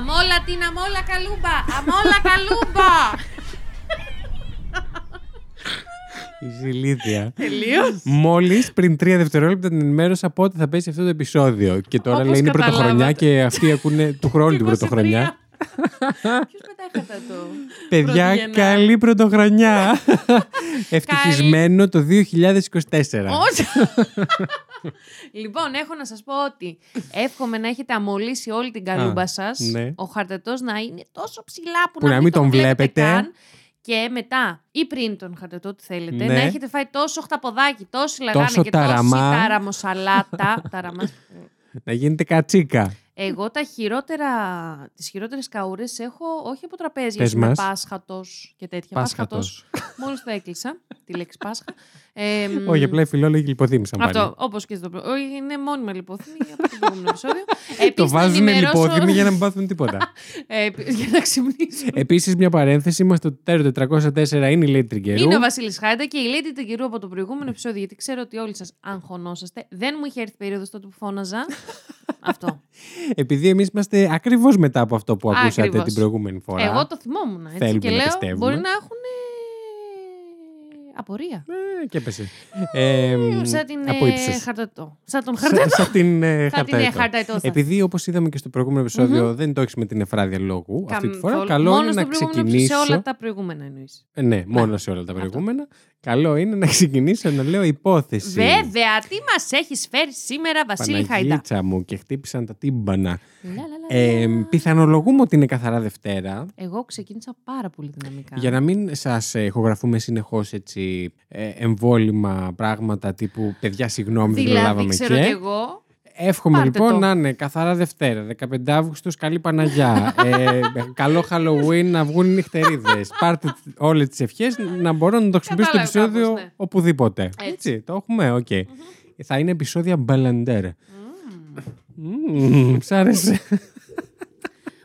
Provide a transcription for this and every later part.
Αμόλα την αμόλα καλούμπα! Αμόλα καλούμπα! Είσαι ηλίθεια. Τελείως. Μόλις πριν τρία δευτερόλεπτα την ενημέρωσα πότε θα πέσει αυτό το επεισόδιο. Και τώρα Όπως λέει είναι πρωτοχρονιά καταλάβατε. και αυτοί ακούνε του χρόνου την πρωτοχρονιά. Ποιος πετάει κατά το. Παιδιά, Πρώτη Γενάρη. καλή πρωτοχρονιά. Ευτυχισμένο το 2024. Όχι. λοιπόν, έχω να σας πω ότι εύχομαι να έχετε αμολύσει όλη την καλούμπα Α, σας. ναι. Ο χαρτετός να είναι τόσο ψηλά που, Που να μην τον βλέπετε. καν. Και μετά ή πριν τον χαρτετό τι θέλετε, Ναι. να έχετε φάει τόσο χταποδάκι, τόση λαγάνα Τόσο και ταραμά. τόση ταραμοσαλάτα. ταραμά. Να γίνετε κατσίκα. Εγώ τα χειρότερα, τις χειρότερες καούρες έχω όχι από τραπέζια, Πες με μας. πάσχατος και τέτοια. Πάσχατος. Μόλις το έκλεισα, τη λέξη Πάσχα. Ε, μ, Όχι, απλά οι φιλόλογοι λιποθύμησαν πάλι. Αυτό, όπως και στο πρώτο. Όχι, είναι μόνιμα λιποθύμη από το προηγούμενο επεισόδιο. Επίσης, Το να βάζουν ενημερώσω- λιπόθυμοι για να μην πάθουν τίποτα. Ε, για να ξυπνήσουν. Επίσης, μια παρένθεση. Είμαστε στο τέρο 404 είναι η Lady Τριγκερού. Είναι ο Βασίλης Χάιντα και η Lady Τεγκυρού από το προηγούμενο επεισόδιο, γιατί ξέρω ότι όλοι σας αγχωνόσαστε. Δεν μου είχε έρθει περίοδος τότε που φώναζα. Αυτό. Επειδή εμείς είμαστε ακριβώς μετά από αυτό που ακούσατε Ακριβώς. την προηγούμενη φορά. Εγώ το θυμόμουν. Έτσι, Θέλουμε και να λέω πιστεύουμε. μπορεί να έχουν απορία. Ε, και έπεσε. Ε, Σαν την από ε, ύψος. χαρτατό. Σαν τον Σαν- χαρτατό. Σαν την ε, Σαν την ε, χαρταετό. χαρταετό. θα Επειδή όπως είδαμε και στο προηγούμενο επεισόδιο, δεν το έχεις με την εφράδια λόγου αυτή τη φορά. Καμ- Καλό μόνο είναι στο να προηγούμενο, ξεκινήσω. Σε όλα τα προηγούμενα εννοείς. Ε, ναι, μόνο σε όλα τα προηγούμενα. Καλό είναι να ξεκινήσω να λέω υπόθεση. Βέβαια, τι μας έχεις φέρει σήμερα, Βασίλη Χαϊντά. Παναγίτσα μου και χτύπησαν τα τύμπανα. Λα, λα, λα, Ε, λα. πιθανολογούμε ότι είναι καθαρά Δευτέρα. Εγώ ξεκίνησα πάρα πολύ δυναμικά. Για να μην σας ε, ηχογραφούμε συνεχώς έτσι ε, εμβόλιμα πράγματα τύπου παιδιά συγγνώμη δεν δηλαδή, προλάβαμε ξέρω και. κι εγώ. Εύχομαι Πάρτε λοιπόν το. να είναι καθαρά Δευτέρα, 15 Αύγουστος, καλή Παναγιά. ε, καλό Halloween, να βγουν οι νυχτερίδες. Πάρτε όλες τις ευχές να μπορώ να το χρησιμοποιήσω το Κατάλαβα επεισόδιο κάπως, ναι. οπουδήποτε. Έτσι. το έχουμε, οκ. Θα είναι επεισόδια μπαλαντέρ. Μμμ, Σ' άρεσε.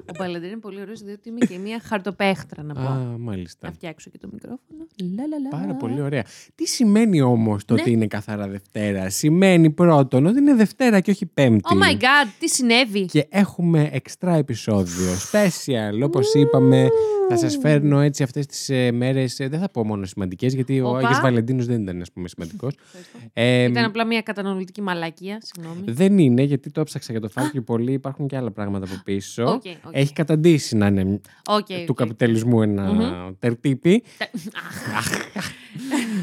Ο Μπαλαντέρ είναι πολύ ωραίος, διότι είμαι και μία χαρτοπέχτρα να πω. Α, μάλιστα. Να φτιάξω και το μικρόφωνο. Λα, λα, λα. Πάρα πολύ ωραία. Τι σημαίνει όμως το Ναι. ότι είναι καθαρά Δευτέρα; Σημαίνει πρώτον ότι είναι Δευτέρα και όχι Πέμπτη. Oh my god, τι συνέβη; Και έχουμε εξτρά επεισόδιο. Special, όπως είπαμε. Θα σας φέρνω έτσι αυτές τις ε, μέρες. δεν θα πω μόνο σημαντικές, γιατί ο Οπα. Άγιος Βαλεντίνος δεν ήταν, ας πούμε, σημαντικός. Ευχαριστώ. Ε, Ήταν απλά μία καταναλωτική μαλακία, συγγνώμη. δεν είναι, γιατί το έψαξα για το φάκελο πολύ. Υπάρχουν και άλλα πράγματα από πίσω. Οκ, οκ. Έχει καταντήσει να είναι Οκ, του οκ. καπιταλισμού ένα τερτίπι.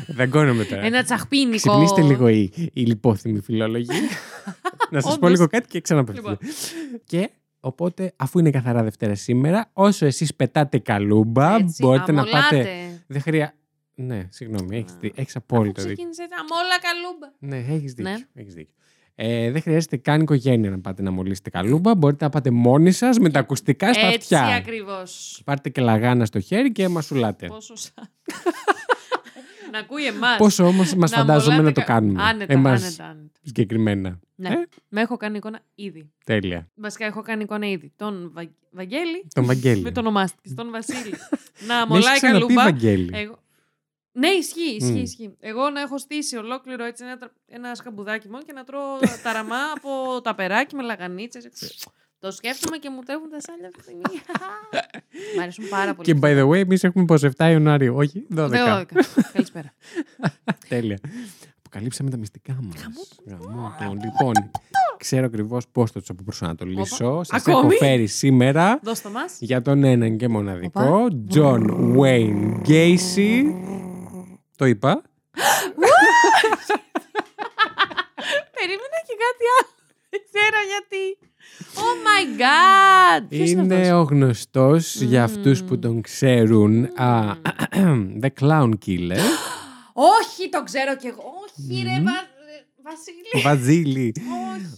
Δαγκώνομαι τώρα. Ένα τσαχπίνικο. Ξυπνήστε λίγο οι, οι λιπόθυμοι φιλόλογοι. να σας πω Όντως. λίγο κάτι και ξαναπέφτετε. Λοιπόν. Και οπότε, αφού είναι καθαρά Δευτέρα σήμερα, όσο εσείς πετάτε καλούμπα, Έτσι, μπορείτε να αμολάτε. πάτε. Δεν χρειάζεται. Ναι, συγγνώμη, έχεις, δι- έχεις απόλυτο Αφού δίκιο. ξεκίνησε τα μόλα καλούμπα. Ναι, έχεις δίκιο. Ναι. Έχεις δίκιο. Ε, δεν χρειάζεται καν οικογένεια να πάτε να μολύσετε καλούμπα. Μπορείτε να πάτε μόνοι σας με τα ακουστικά στα Έτσι αυτιά. ακριβώς. Πάρτε και λαγάνα στο χέρι και μασουλάτε. Πόσο σαν. Να ακούει εμάς. Πόσο όμως μας φαντάζομαι να το κάνουμε. Άνετα, εμάς άνετα, άνετα. συγκεκριμένα. Ναι. Ε, Με έχω κάνει εικόνα ήδη. τέλεια. Βασικά έχω κάνει εικόνα ήδη. Τον Βα... Βαγγέλη. Τον Βαγγέλη. Με το ονομάστηκε. Τον Βασίλη. να Μες έχεις μολάει ξαναπεί καλούμπα. Βαγγέλη. Εγώ... Ναι, ισχύει, ισχύει, Μμ. ισχύει. Εγώ να έχω στήσει ολόκληρο έτσι ένα, τρα- ένα σκαμπουδάκι μόνο και να τρώω ταραμά από τα περάκι με λαγανίτσες. Το σκέφτομαι και μου τρέχουν τα σάλια αυτή τη στιγμή. Μ' αρέσουν πάρα πολύ. Και by the way, εμείς έχουμε πω 7 Ιανουαρίου. Όχι, 12. Δε- Καλησπέρα. Τέλεια. Αποκαλύψαμε τα μυστικά μας. Λοιπόν, ξέρω ακριβώς πώς θα τους αποπροσανατολίσω. Σας έχω Ακόμη; φέρει σήμερα Δώστε μας. για τον έναν και μοναδικό John Wayne Gacy. Το είπα. Περίμενα και κάτι άλλο. Δεν ξέρω γιατί. Oh my god! Ποιος είναι Είναι αυτός; ο γνωστός για αυτούς που τον ξέρουν α, The Clown Killer Όχι, το ξέρω κι εγώ. Όχι, ρε, Βα... Βασίλη. Βαζίλη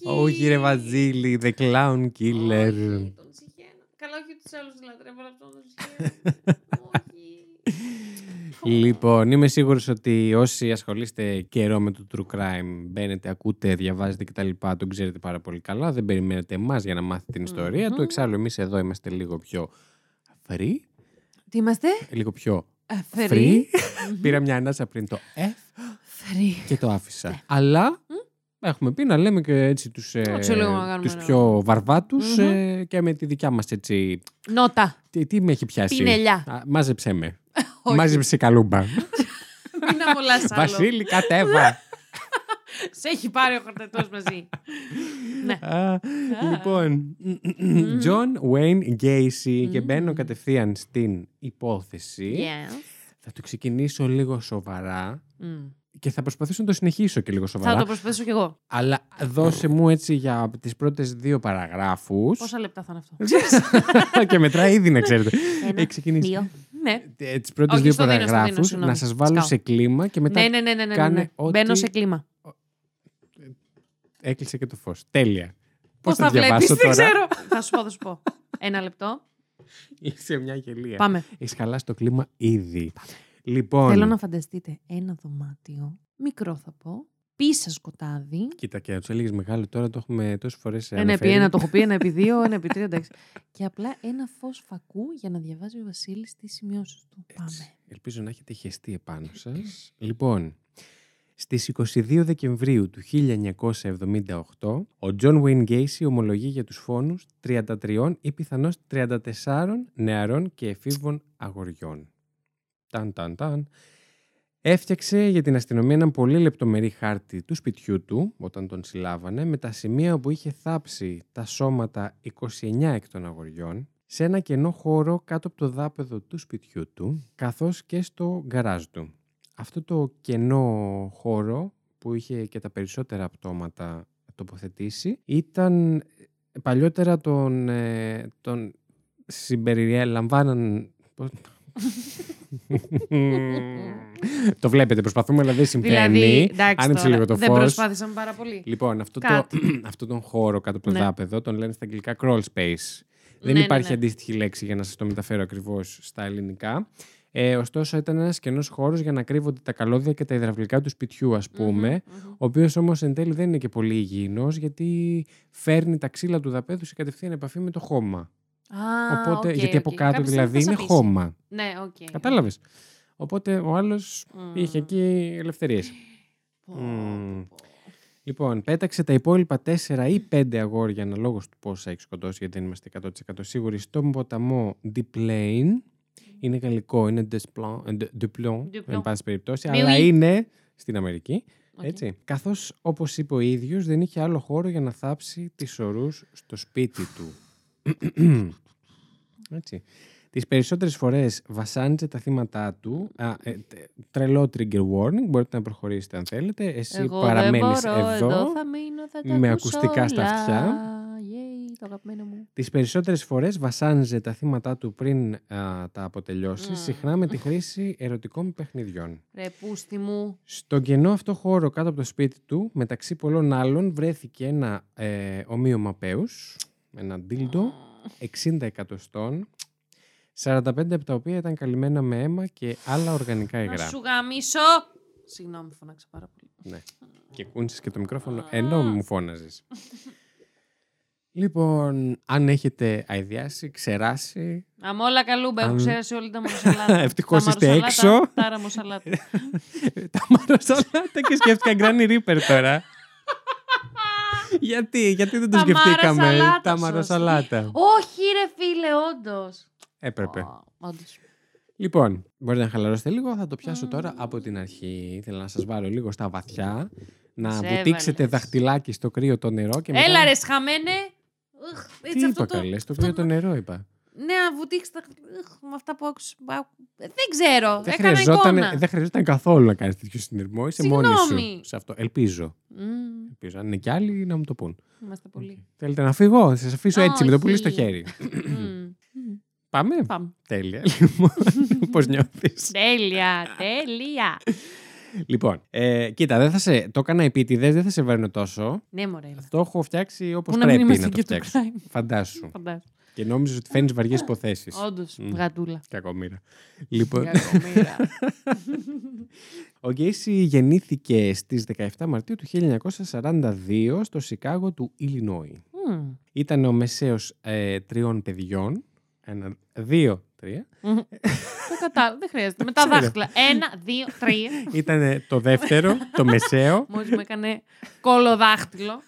Όχι. Όχι ρε Βαζίλη The Clown Killer Όχι, τον συγχαίρω. Καλά, όχι τους άλλους λατρεύω, αλλά αυτόν τον συγχαίρω. Όχι. Λοιπόν, είμαι σίγουρος ότι όσοι ασχολείστε καιρό με το true crime, μπαίνετε, ακούτε, διαβάζετε κτλ. Τον ξέρετε πάρα πολύ καλά. Δεν περιμένετε εμάς για να μάθετε την ιστορία του. Εξάλλου, εμείς εδώ είμαστε λίγο πιο free, Τι είμαστε; λίγο πιο Free. free. Πήρα μια ανάσα πριν το F Free. και το άφησα. Αλλά Έχουμε πει να λέμε και έτσι τους, ε, Έτσι λίγο να κάνουμε τους ένα- πιο βαρβάτους Μμμ. ε, και με τη δικιά μας έτσι... Νότα. Τι, τι με έχει πιάσει; Την ελιά. Α, μάζεψέ με. Όχι. Μάζεψε καλούμπα. Μην αμολάς άλλο. Βασίλη, κατέβα. Σε έχει πάρει ο χορτετός μαζί. ναι. Α, λοιπόν, John Wayne Gacy και μπαίνω κατευθείαν στην υπόθεση. Yes. Θα το ξεκινήσω λίγο σοβαρά Μμ. και θα προσπαθήσω να το συνεχίσω και λίγο σοβαρά. Θα το προσπαθήσω κι εγώ. Αλλά δώσε μου έτσι για τις πρώτες δύο παραγράφους. Πόσα λεπτά θα είναι αυτό; και μετράει ήδη να ξέρετε. Ένα, Έχει ξεκινήσει. δύο. Ναι. Ε, τις πρώτες Όχι, δύο στο δίνω, στο δίνω, παραγράφους συγγνώμη. να σας βάλω Σκάω. σε κλίμα και μετά Ναι, ναι, ναι, ναι, ναι, κάνε ναι. ό,τι- Μπαίνω σε κλίμα. έκλεισε και το φως. Τέλεια. Πώς θα θα βλέπεις, διαβάσω δεν τώρα; ξέρω. θα σου πω, θα σου πω. Ένα λεπτό. Είσαι μια γελία. Πάμε. Έχεις χαλάσει το κλίμα ήδη. Λοιπόν, Θέλω να φανταστείτε ένα δωμάτιο, μικρό θα πω, πίσα σκοτάδι. κοίτα και τους έλεγες μεγάλο τώρα, το έχουμε τόσες φορές Ένα επί ένα το έχω πει, ένα επί δύο, ένα επί τρία, εντάξει. Και απλά ένα φως φακού για να διαβάζει ο Βασίλης τις σημειώσεις του. Πάμε. Ελπίζω να έχετε χεστεί επάνω σας. λοιπόν, στις 22 Δεκεμβρίου του 1978, ο John Wayne Gacy ομολογεί για τους φόνους 33 ή πιθανώς 34 νεαρών και εφήβων αγοριών. Ταν, ταν, ταν. Έφτιαξε για την αστυνομία έναν πολύ λεπτομερή χάρτη του σπιτιού του, όταν τον συλλάβανε, με τα σημεία όπου είχε θάψει τα σώματα 29 εκ των αγοριών, σε ένα κενό χώρο κάτω από το δάπεδο του σπιτιού του, καθώς και στο γκαράζ του. Αυτό το κενό χώρο που είχε και τα περισσότερα πτώματα τοποθετήσει ήταν ε, παλιότερα τον, ε, τον συμπεριλαμβάναν... πώς- το βλέπετε, προσπαθούμε, αλλά δεν συμβαίνει. Δηλαδή, εντάξει, Άνοιξε τώρα, λίγο το δεν φως. προσπάθησαμε πάρα πολύ. Λοιπόν, αυτό, το, Κάτι. αυτό τον χώρο κάτω από το Ναι. δάπεδο τον λένε στα αγγλικά crawl space. Δεν Ναι, ναι, υπάρχει ναι. αντίστοιχη λέξη για να σας το μεταφέρω ακριβώς στα ελληνικά. Ε, ωστόσο, ήταν ένας κενός χώρος για να κρύβονται τα καλώδια και τα υδραυλικά του σπιτιού, ας πούμε, Μμμ, μμμ. ο οποίος όμως εν τέλει δεν είναι και πολύ υγιεινός, γιατί φέρνει τα ξύλα του δαπέδου σε κατευθείαν επαφή με το χώμα. Α, Οπότε, οκ, γιατί από οκ. κάτω Κάποια δηλαδή στιγμή είναι θα σαπίσει. χώμα. Ναι, οκ. Κατάλαβες. Οπότε ο άλλος Μμ. είχε εκεί ελευθερίες. Πω, Μμ. πω, πω. Λοιπόν, πέταξε τα υπόλοιπα 4 ή 5 αγόρια αναλόγως του πόσα έχεις σκοτώσει, γιατί δεν είμαστε 100% σίγουροι, στον ποταμό Des Plaines. Είναι γαλλικό, είναι Des Plaines, ε, de- Duplon, Duplon. εν πάση περιπτώσει, Mais αλλά oui. είναι στην Αμερική. Οκ. Έτσι. Καθώς, όπως είπε ο ίδιος, δεν είχε άλλο χώρο για να θάψει τις σορούς στο σπίτι του. Έτσι. Τις περισσότερες φορές βασάνιζε τα θύματα του. Α, ε, τε- τρελό trigger warning, μπορείτε να προχωρήσετε αν θέλετε. Εσύ Εγώ παραμένεις δεν μπορώ, εδώ. θα μείνω, θα τα με ακούσω ακουστικά στα όλα. αυτιά. Yay, το αγαπημένο μου. Τις περισσότερες φορές βασάνιζε τα θύματα του πριν α, τα αποτελειώσει, Μμμ. συχνά με τη χρήση ερωτικών παιχνιδιών. Ρε πούστη μου. Στον κενό αυτό χώρο κάτω από το σπίτι του, μεταξύ πολλών άλλων, βρέθηκε ένα ε, ομοίωμα πέους, ένα ντίλντο, 60 εκατοστών, 45 από τα οποία ήταν καλυμμένα με αίμα και άλλα οργανικά Να υγρά. σου γαμίσω. Συγγνώμη, φωνάξα πάρα πολύ. Ναι. Και κούνησες και το μικρόφωνο ενώ μου φώναζες. λοιπόν, αν έχετε αειδιάσει, ξεράσει, Αμόλα καλούμπα, έχω Αν- ξέρει όλη τα μαροσαλάτα. Ευτυχώς Τα είστε μαροσαλάτα, έξω. Τα ραμοσαλάτα. τα μαροσαλάτα και σκέφτηκα Granny Reaper τώρα. γιατί, γιατί δεν το Τα σκεφτήκαμε; μαροσαλάτα, τα σωστή. μαροσαλάτα. Όχι ρε φίλε, όντως. Έπρεπε. Όντως. Λοιπόν, μπορείτε να χαλαρώσετε λίγο. Θα το πιάσω τώρα από την αρχή. Θέλω να σας βάλω λίγο στα βαθιά. Να Σε βουτήξετε έβαλες. δαχτυλάκι στο κρύο το νερό και μετά... Έλα ρε σχαμένε. Οχ, Τι Έτσι αυτό είπα το... καλέ, στο κρύο το νερό είπα. Ναι, να βουτήξει τα... Οχ, Με αυτά που άκουσα. Δεν ξέρω. Δεν Έκανα χρειαζόταν, εικόνα. δεν χρειαζόταν καθόλου να κάνεις τέτοιο συνειρμό. Είσαι μόνη σου Συγγνώμη. σε αυτό. Ελπίζω. Μμ, Ελπίζω. Αν είναι κι άλλοι να μου το πούν. Είμαστε πολύ. Θέλετε να φύγω, θα σας αφήσω έτσι με το πουλί στο Όχι. χέρι. Μμ. Πάμε. Πάμε. Τέλεια. Λοιπόν, πώς νιώθεις; Τέλεια, τέλεια. Λοιπόν, ε, κοίτα, δεν θα σε, το έκανα επίτηδες, δεν θα σε βαρύνω τόσο. Ναι, μωρέ. έλα. Το έχω φτιάξει όπως Πού να μην πρέπει είμαστε να το και του φτιάξω. crime. Φαντάσου. Φαντάζομαι. Και νόμιζες ότι φέρνει βαριές υποθέσεις. Όντως, Μμ. γατούλα. Κακομήρα. Λοιπόν, Κακομοίρα. ο Γκέισι γεννήθηκε στις 17 Μαρτίου του 1942 στο Σικάγο του Ιλινόη. Μμ. Ήταν ο μεσαίος ε, τριών παιδιών Ένα, δύο, τρία. Το κατάλαβα, δεν χρειάζεται. Με τα Ξέρω. δάχτυλα. Ένα, δύο, τρία. Ήταν το δεύτερο, το μεσαίο. Μόλις μου έκανε κολοδάχτυλο.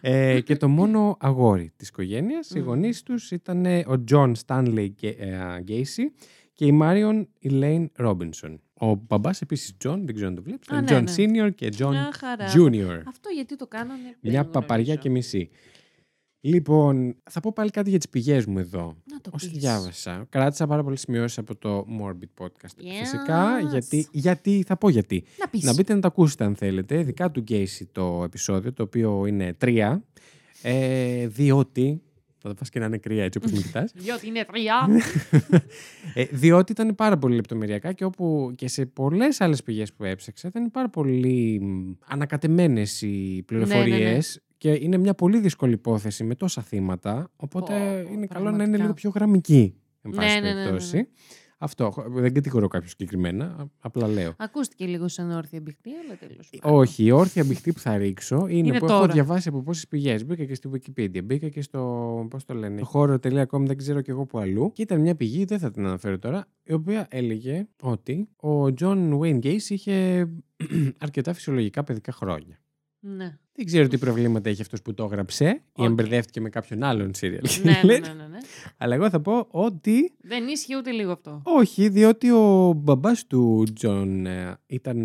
ε, και το μόνο αγόρι της οικογένειας. Οι Μμμ. γονείς τους ήταν ο John Stanley Γκέισι και η Marion Elaine Robinson. Ο μπαμπάς επίσης John, δεν ξέρω αν το βλέπεις, Α, ήταν ναι, John ναι. Senior και John Μια χαρά. Junior. Αυτό γιατί το κάνανε. δεν Μια γνωρίζω. παπαριά και μισή. Λοιπόν, θα πω πάλι κάτι για τις πηγές μου εδώ. Να το Όσο πεις. διάβασα, κράτησα πάρα πολλές σημειώσεις από το Morbid Podcast. Yes. Φυσικά, γιατί, γιατί, θα πω γιατί. Να πεις. Να μπείτε να τα ακούσετε αν θέλετε, ειδικά του Γκέισι το επεισόδιο, το οποίο είναι τρία, ε, διότι, θα το πας και να είναι κρύα έτσι όπως με κοιτάς, Διότι είναι τρία. ε, διότι ήταν πάρα πολύ λεπτομεριακά και όπου και σε πολλές άλλες πηγές που έψαξα ήταν πάρα πολύ μ, ανακατεμένες οι πληροφορίες και είναι μια πολύ δύσκολη υπόθεση με τόσα θύματα, οπότε Πω, είναι καλό να είναι πραγματικά. λίγο πιο γραμμική, εν πάση Ναι, ναι, ναι, ναι, ναι. περιπτώσει. Αυτό, δεν κατηγορώ κάποιο συγκεκριμένα, α- απλά λέω. Ακούστηκε λίγο σαν όρθια μπιχτή, αλλά τέλος Όχι, η όρθια μπηχτή που θα ρίξω είναι, Είναι που έχω τώρα. διαβάσει από πόσες πηγές. Μπήκα και στη Wikipedia, μπήκα και στο. Πώς το λένε, horror.com, δεν ξέρω κι εγώ που αλλού. Και ήταν μια πηγή, δεν θα την αναφέρω τώρα, η οποία έλεγε ότι ο John Wayne Gacy είχε αρκετά φυσιολογικά παιδικά χρόνια. Ναι. Δεν ξέρω τι προβλήματα έχει αυτός που το έγραψε ή Οκ. μπερδεύτηκε με κάποιον άλλον serial ναι, ναι, killer. ναι, ναι, ναι. Αλλά εγώ θα πω ότι Δεν ίσχυε ούτε λίγο αυτό. όχι, διότι ο μπαμπάς του John ε, ήταν.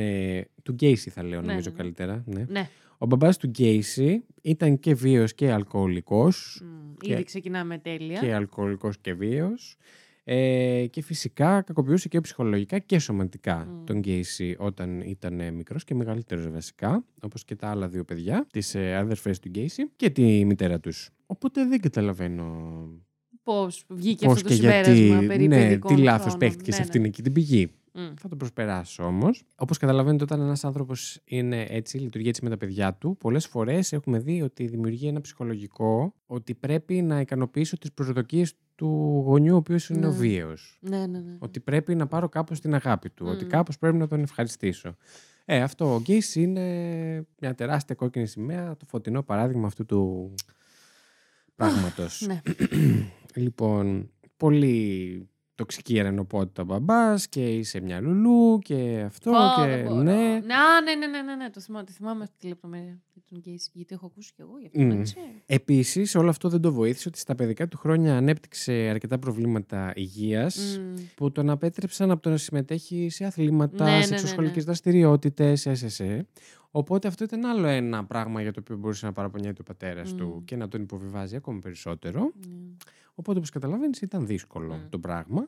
του Gacy θα λέω, Ναι, νομίζω ναι. καλύτερα. Ναι. Ναι. Ο μπαμπάς του Γκέισι ήταν και βίος και αλκοολικός. Μμ, Και- Ήδη ξεκινάμε τέλεια. Και αλκοολικός και βίος. Ε, και φυσικά κακοποιούσε και ψυχολογικά και σωματικά Μμ. τον Γκέισι όταν ήταν ε, μικρός και μεγαλύτερος βασικά, όπως και τα άλλα δύο παιδιά, τις ε, αδερφές του Γκέισι και τη μητέρα τους. Οπότε δεν καταλαβαίνω Πώς βγήκε πώς αυτό το και γιατί, συμπέρασμα περί ναι, παιδικών τι λάθος χρόνων. παίχτηκε σε Ναι, αυτήν εκεί την πηγή. Ναι. Μμ. Θα το προσπεράσω όμως. Όπως καταλαβαίνετε, όταν ένας άνθρωπος είναι έτσι, λειτουργεί έτσι με τα παιδιά του, πολλές φορές έχουμε δει ότι δημιουργεί ένα ψυχολογικό ότι πρέπει να ικανοποιήσω τις προσδοκίες του γονιού, ο οποίος είναι ο Ναι. βίαιος. Ναι, ναι, ναι. Ότι πρέπει να πάρω κάπως την αγάπη του. Ότι Μμ. κάπως πρέπει να τον ευχαριστήσω. Ε, αυτό ο Γκέις είναι μια τεράστια κόκκινη σημαία, το φωτεινό παράδειγμα αυτού του πράγματος. Ναι. Λοιπόν, πολύ τοξική ερενοπότητα μπαμπάς και είσαι μια λουλού και αυτό Πω, και δεν μπορώ. ναι. Ναι, α, ναι, ναι, ναι, ναι, ναι. Το θυμάμαι, το θυμάμαι αυτή τη λεπτομέρεια για τον Γκέισι. Γιατί έχω ακούσει κι εγώ γι' αυτό. Μμ. να ξέρω. Επίσης, όλο αυτό δεν το βοήθησε ότι στα παιδικά του χρόνια ανέπτυξε αρκετά προβλήματα υγείας Μμ. που τον απέτρεψαν από το να συμμετέχει σε αθλήματα, Ναι, ναι, σε ναι, εξωσχολικές ναι. δραστηριότητες, SSE. Οπότε αυτό ήταν άλλο ένα πράγμα για το οποίο μπορούσε να παραπονιέται ο πατέρας Μμ. του και να τον υποβιβάζει ακόμα περισσότερο. Ναι. Οπότε, όπως καταλαβαίνεις, ήταν δύσκολο Μμ. το πράγμα.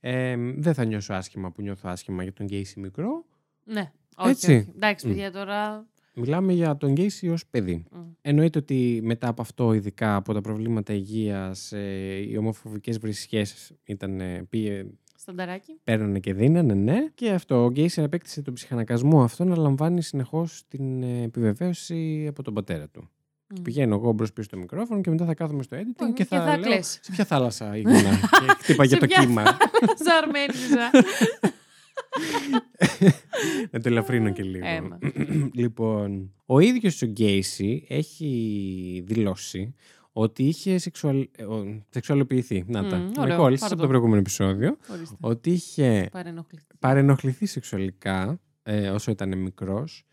Ε, δεν θα νιώσω άσχημα που νιώθω άσχημα για τον Γκέισι μικρό. Ναι. Όχι, Έτσι. όχι. Εντάξει, Μμ. παιδιά, τώρα. Μιλάμε για τον Γκέισι ως παιδί. Μμ. Εννοείται ότι μετά από αυτό, ειδικά από τα προβλήματα υγείας, ε, οι ομοφοβικές βρισχές ήταν, ε, πήγε, Στανταράκι. παίρνανε και δίνανε, ναι. Και αυτό, ο Γκέισι απέκτησε τον ψυχανακασμό αυτό να λαμβάνει συνεχώς την ε, επιβεβαίωση από τον πατέρα του. Μμ. Πηγαίνω εγώ μπρος πίσω στο μικρόφωνο και μετά θα κάθομαι στο editing Μμ, και και θα, θα λέω κλαις. σε ποια θάλασσα ήμουνα και χτύπαγε Σε το ποια κύμα. Ζαρμένιζα. να το ελαφρύνω και λίγο. Έμα. λοιπόν, ο ίδιος ο Γκέισι έχει δηλώσει ότι είχε σεξουαλ... ε, ο- σεξουαλοποιηθεί. Να τα. Μμ, Με ωραίο. κόλλησες Πάρε από το. το προηγούμενο επεισόδιο. Ορίστε. Ότι είχε Παρενοχλητή. παρενοχληθεί σεξουαλικά ε, όσο ήταν μικρός.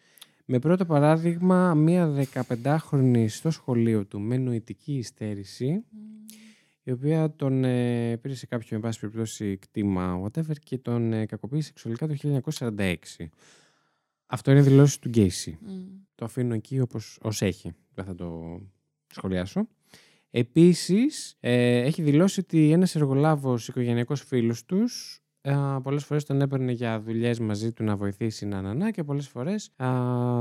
Με πρώτο παράδειγμα, μία 15χρονη στο σχολείο του με νοητική υστέρηση, Μμ. η οποία τον ε, πήρε σε κάποιο, εν πάση περιπτώσει, κτήμα, whatever, και τον ε, κακοποίησε σεξουαλικά το 1946. Αυτό είναι δηλώσει του Γκέισι. Μμ. Το αφήνω εκεί όπως ως έχει. Δεν θα το σχολιάσω. Επίσης, ε, έχει δηλώσει ότι ένας εργολάβος οικογενειακός φίλος τους ε, πολλές φορές τον έπαιρνε για δουλειές μαζί του να βοηθήσει να νανά και πολλές φορές α,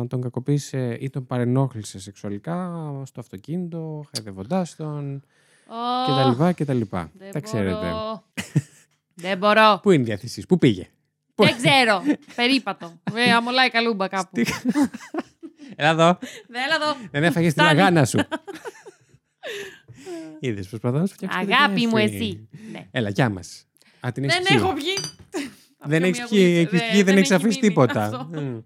τον κακοποίησε ή τον παρενόχλησε σεξουαλικά στο αυτοκίνητο, χαϊδευοντάς τον Ω, κτλ. κτλ. δεν Τα ξέρετε. μπορώ. Δεν μπορώ. Πού είναι η διάθεσή πού πήγε; Πού- Δεν ξέρω. Περίπατο. Ε, αμολάει καλούμπα κάπου. Τι- Έλα εδώ. Έλα εδώ. Δεν έφαγες την Φτάνει. αγάνα σου. Είδες, προσπαθώ να σου φτιάξω τη Αγάπη μου, διάθεση. εσύ. Ναι. Έλα, γεια μας. Α, την έχεις Δεν πιει. έχω βγει. Δεν έχεις πιει, έχεις πιει, δεν έχεις αφήσει τίποτα. Μμ.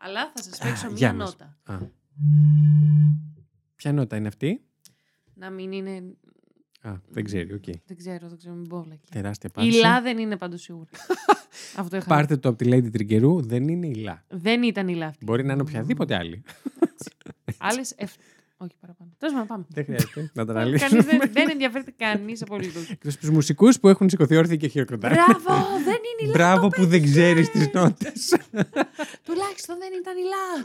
Αλλά θα σας παίξω Γεια μία μας. νότα. Α. Ποια νότα είναι αυτή; Να μην είναι Α, δεν ξέρει, οκ. Δεν ξέρω, δεν ξέρω, μην πω βλακία. Τεράστια Η απάντηση. Λα δεν είναι πάντως σίγουρα. Αυτό είχα. Πάρτε το από τη Lady Τριγκερού, δεν είναι η Λα. Δεν ήταν η Λα αυτή. Μπορεί να είναι οποιαδήποτε άλλη. Άλλες. Εφ... Όχι παραπάνω. Τέλος πάντων, πάμε. δεν χρειάζεται να τα Κανείς αναλύσουμε. δεν, δεν ενδιαφέρεται κανείς απολύτω. Εκτός τους μουσικούς που έχουν σηκωθεί όρθιοι και χειροκροτάνε. Μπράβο, δεν είναι η Λα. Μπράβο το που δεν πέτυχε. ξέρεις τις νότες. Τουλάχιστον δεν ήταν η Λα.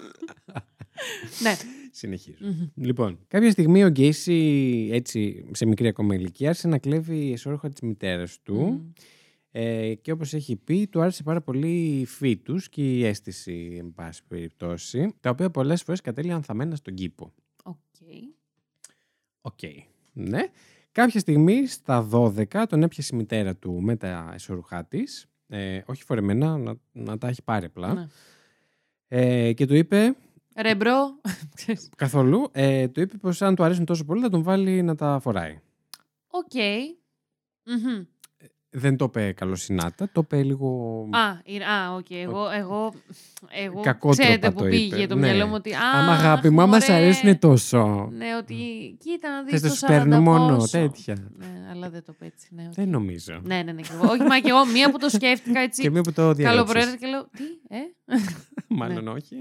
ναι. Συνεχίζω. Μμμ. Λοιπόν, κάποια στιγμή ο Γκέισι, έτσι σε μικρή ακόμα ηλικία, άρχισε να κλέβει εσόρουχα της μητέρας του. Μμμ. Ε, και όπως έχει πει, του άρεσε πάρα πολύ η φύτους και η αίσθηση, εν πάση περιπτώσει, τα οποία πολλές φορές κατέληγαν θαμμένα στον κήπο. Οκ. Οκ. Ναι. Κάποια στιγμή στα 12 τον έπιασε η μητέρα του με τα εσώρουχά της. Ε, όχι φορεμένα, να, να τα έχει πάρει απλά. Ναι. Ε, και του είπε, Ρε bro. Ξέρεις. καθόλου, ε, του είπε πως αν του αρέσουν τόσο πολύ θα τον βάλει να τα φοράει. Οκ. Μμμ. Δεν το είπε καλοσυνάτα, το είπε λίγο... Α, είναι- α, οκ. Εγώ, εγώ, εγώ Κακότροπα ξέρετε το που πήγε είπε. το Ναι. μυαλό μου ότι. Α, Άμα αγάπη μου, άμα σ' μωρέ. αρέσουν τόσο. Ναι, ότι κοίτα να Θες δεις να το σου παίρνω 40 μόνο πόσο. τέτοια. Ναι, αλλά δεν το είπε έτσι. Ναι, οκ. Δεν νομίζω. ναι, ναι, ναι. και εγώ. Όχι, μα και εγώ μία που το σκέφτηκα έτσι. Και μία που το διαγράψεις. Καλοπροαίρετα και λέω. Τι, ε; Μάλλον όχι.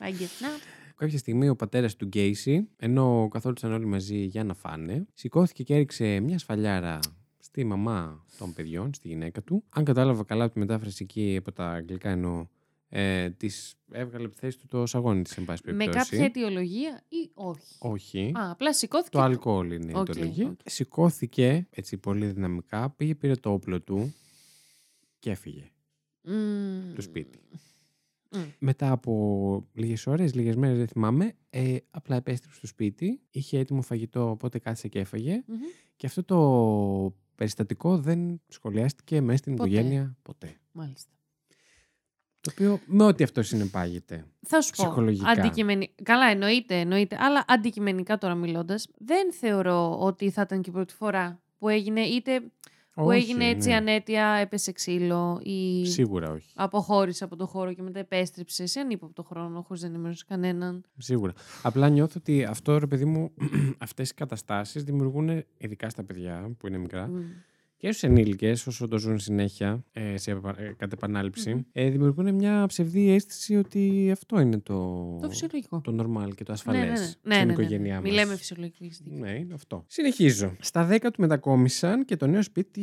I guess not. Κάποια στιγμή ο πατέρας του Gacy, ενώ καθόντουσαν όλοι μαζί για να φάνε, σηκώθηκε και έριξε μια σφαλιάρα στη μαμά των παιδιών, στη γυναίκα του. Αν κατάλαβα καλά από τη μετάφραση εκεί από τα αγγλικά εννοώ, ε, της έβγαλε από τη θέση του το σαγόνι της, εν πάση Με περιπτώσει. κάποια αιτιολογία ή όχι; Όχι. Α, απλά σηκώθηκε. Το αλκοόλ είναι η Οκ, αιτιολογία. οκ. Σηκώθηκε έτσι πολύ δυναμικά, πήγε, πήρε το όπλο του και έφυγε Μμμ. το σπίτι. Μμ. Μετά από λίγες ώρες, λίγες μέρες, δεν θυμάμαι, ε, απλά επέστρεψε στο σπίτι. Είχε έτοιμο φαγητό, οπότε κάθισε και έφαγε. Μμμ. Και αυτό το περιστατικό δεν σχολιάστηκε μέσα στην Ποτέ. οικογένεια; Ποτέ. Μάλιστα. Το οποίο με ό,τι αυτό συνεπάγεται. Θα σου πω. Ψυχολογικά. Αντικειμενι... Καλά, εννοείται, εννοείται. Αλλά αντικειμενικά τώρα μιλώντας, δεν θεωρώ ότι θα ήταν και η πρώτη φορά που έγινε είτε που Όχι, έγινε έτσι ναι. ανέτεια, έπεσε ξύλο ή Σίγουρα όχι. αποχώρησε από το χώρο και μετά επέστρεψε σε ανύποπτο χρόνο χωρίς να ενημέρωσε κανέναν. Σίγουρα. Απλά νιώθω ότι αυτό, ρε παιδί μου, αυτές οι καταστάσεις δημιουργούν, ειδικά στα παιδιά που είναι μικρά, Μμ. Και στου ενήλικες, όσο το ζουν συνέχεια, ε, σε, επα- ε, κατ' επανάληψη, Μμμ. ε, δημιουργούν μια ψευδή αίσθηση ότι αυτό είναι το, Το φυσιολογικό. το normal και το ασφαλές Ναι, ναι, ναι. στην Ναι, ναι, ναι, ναι. οικογένειά μας. Μη λέμε φυσιολογικό. έχεις δίκιο. Ναι, είναι αυτό. Συνεχίζω. Στα 10 του μετακόμισαν και το νέο σπίτι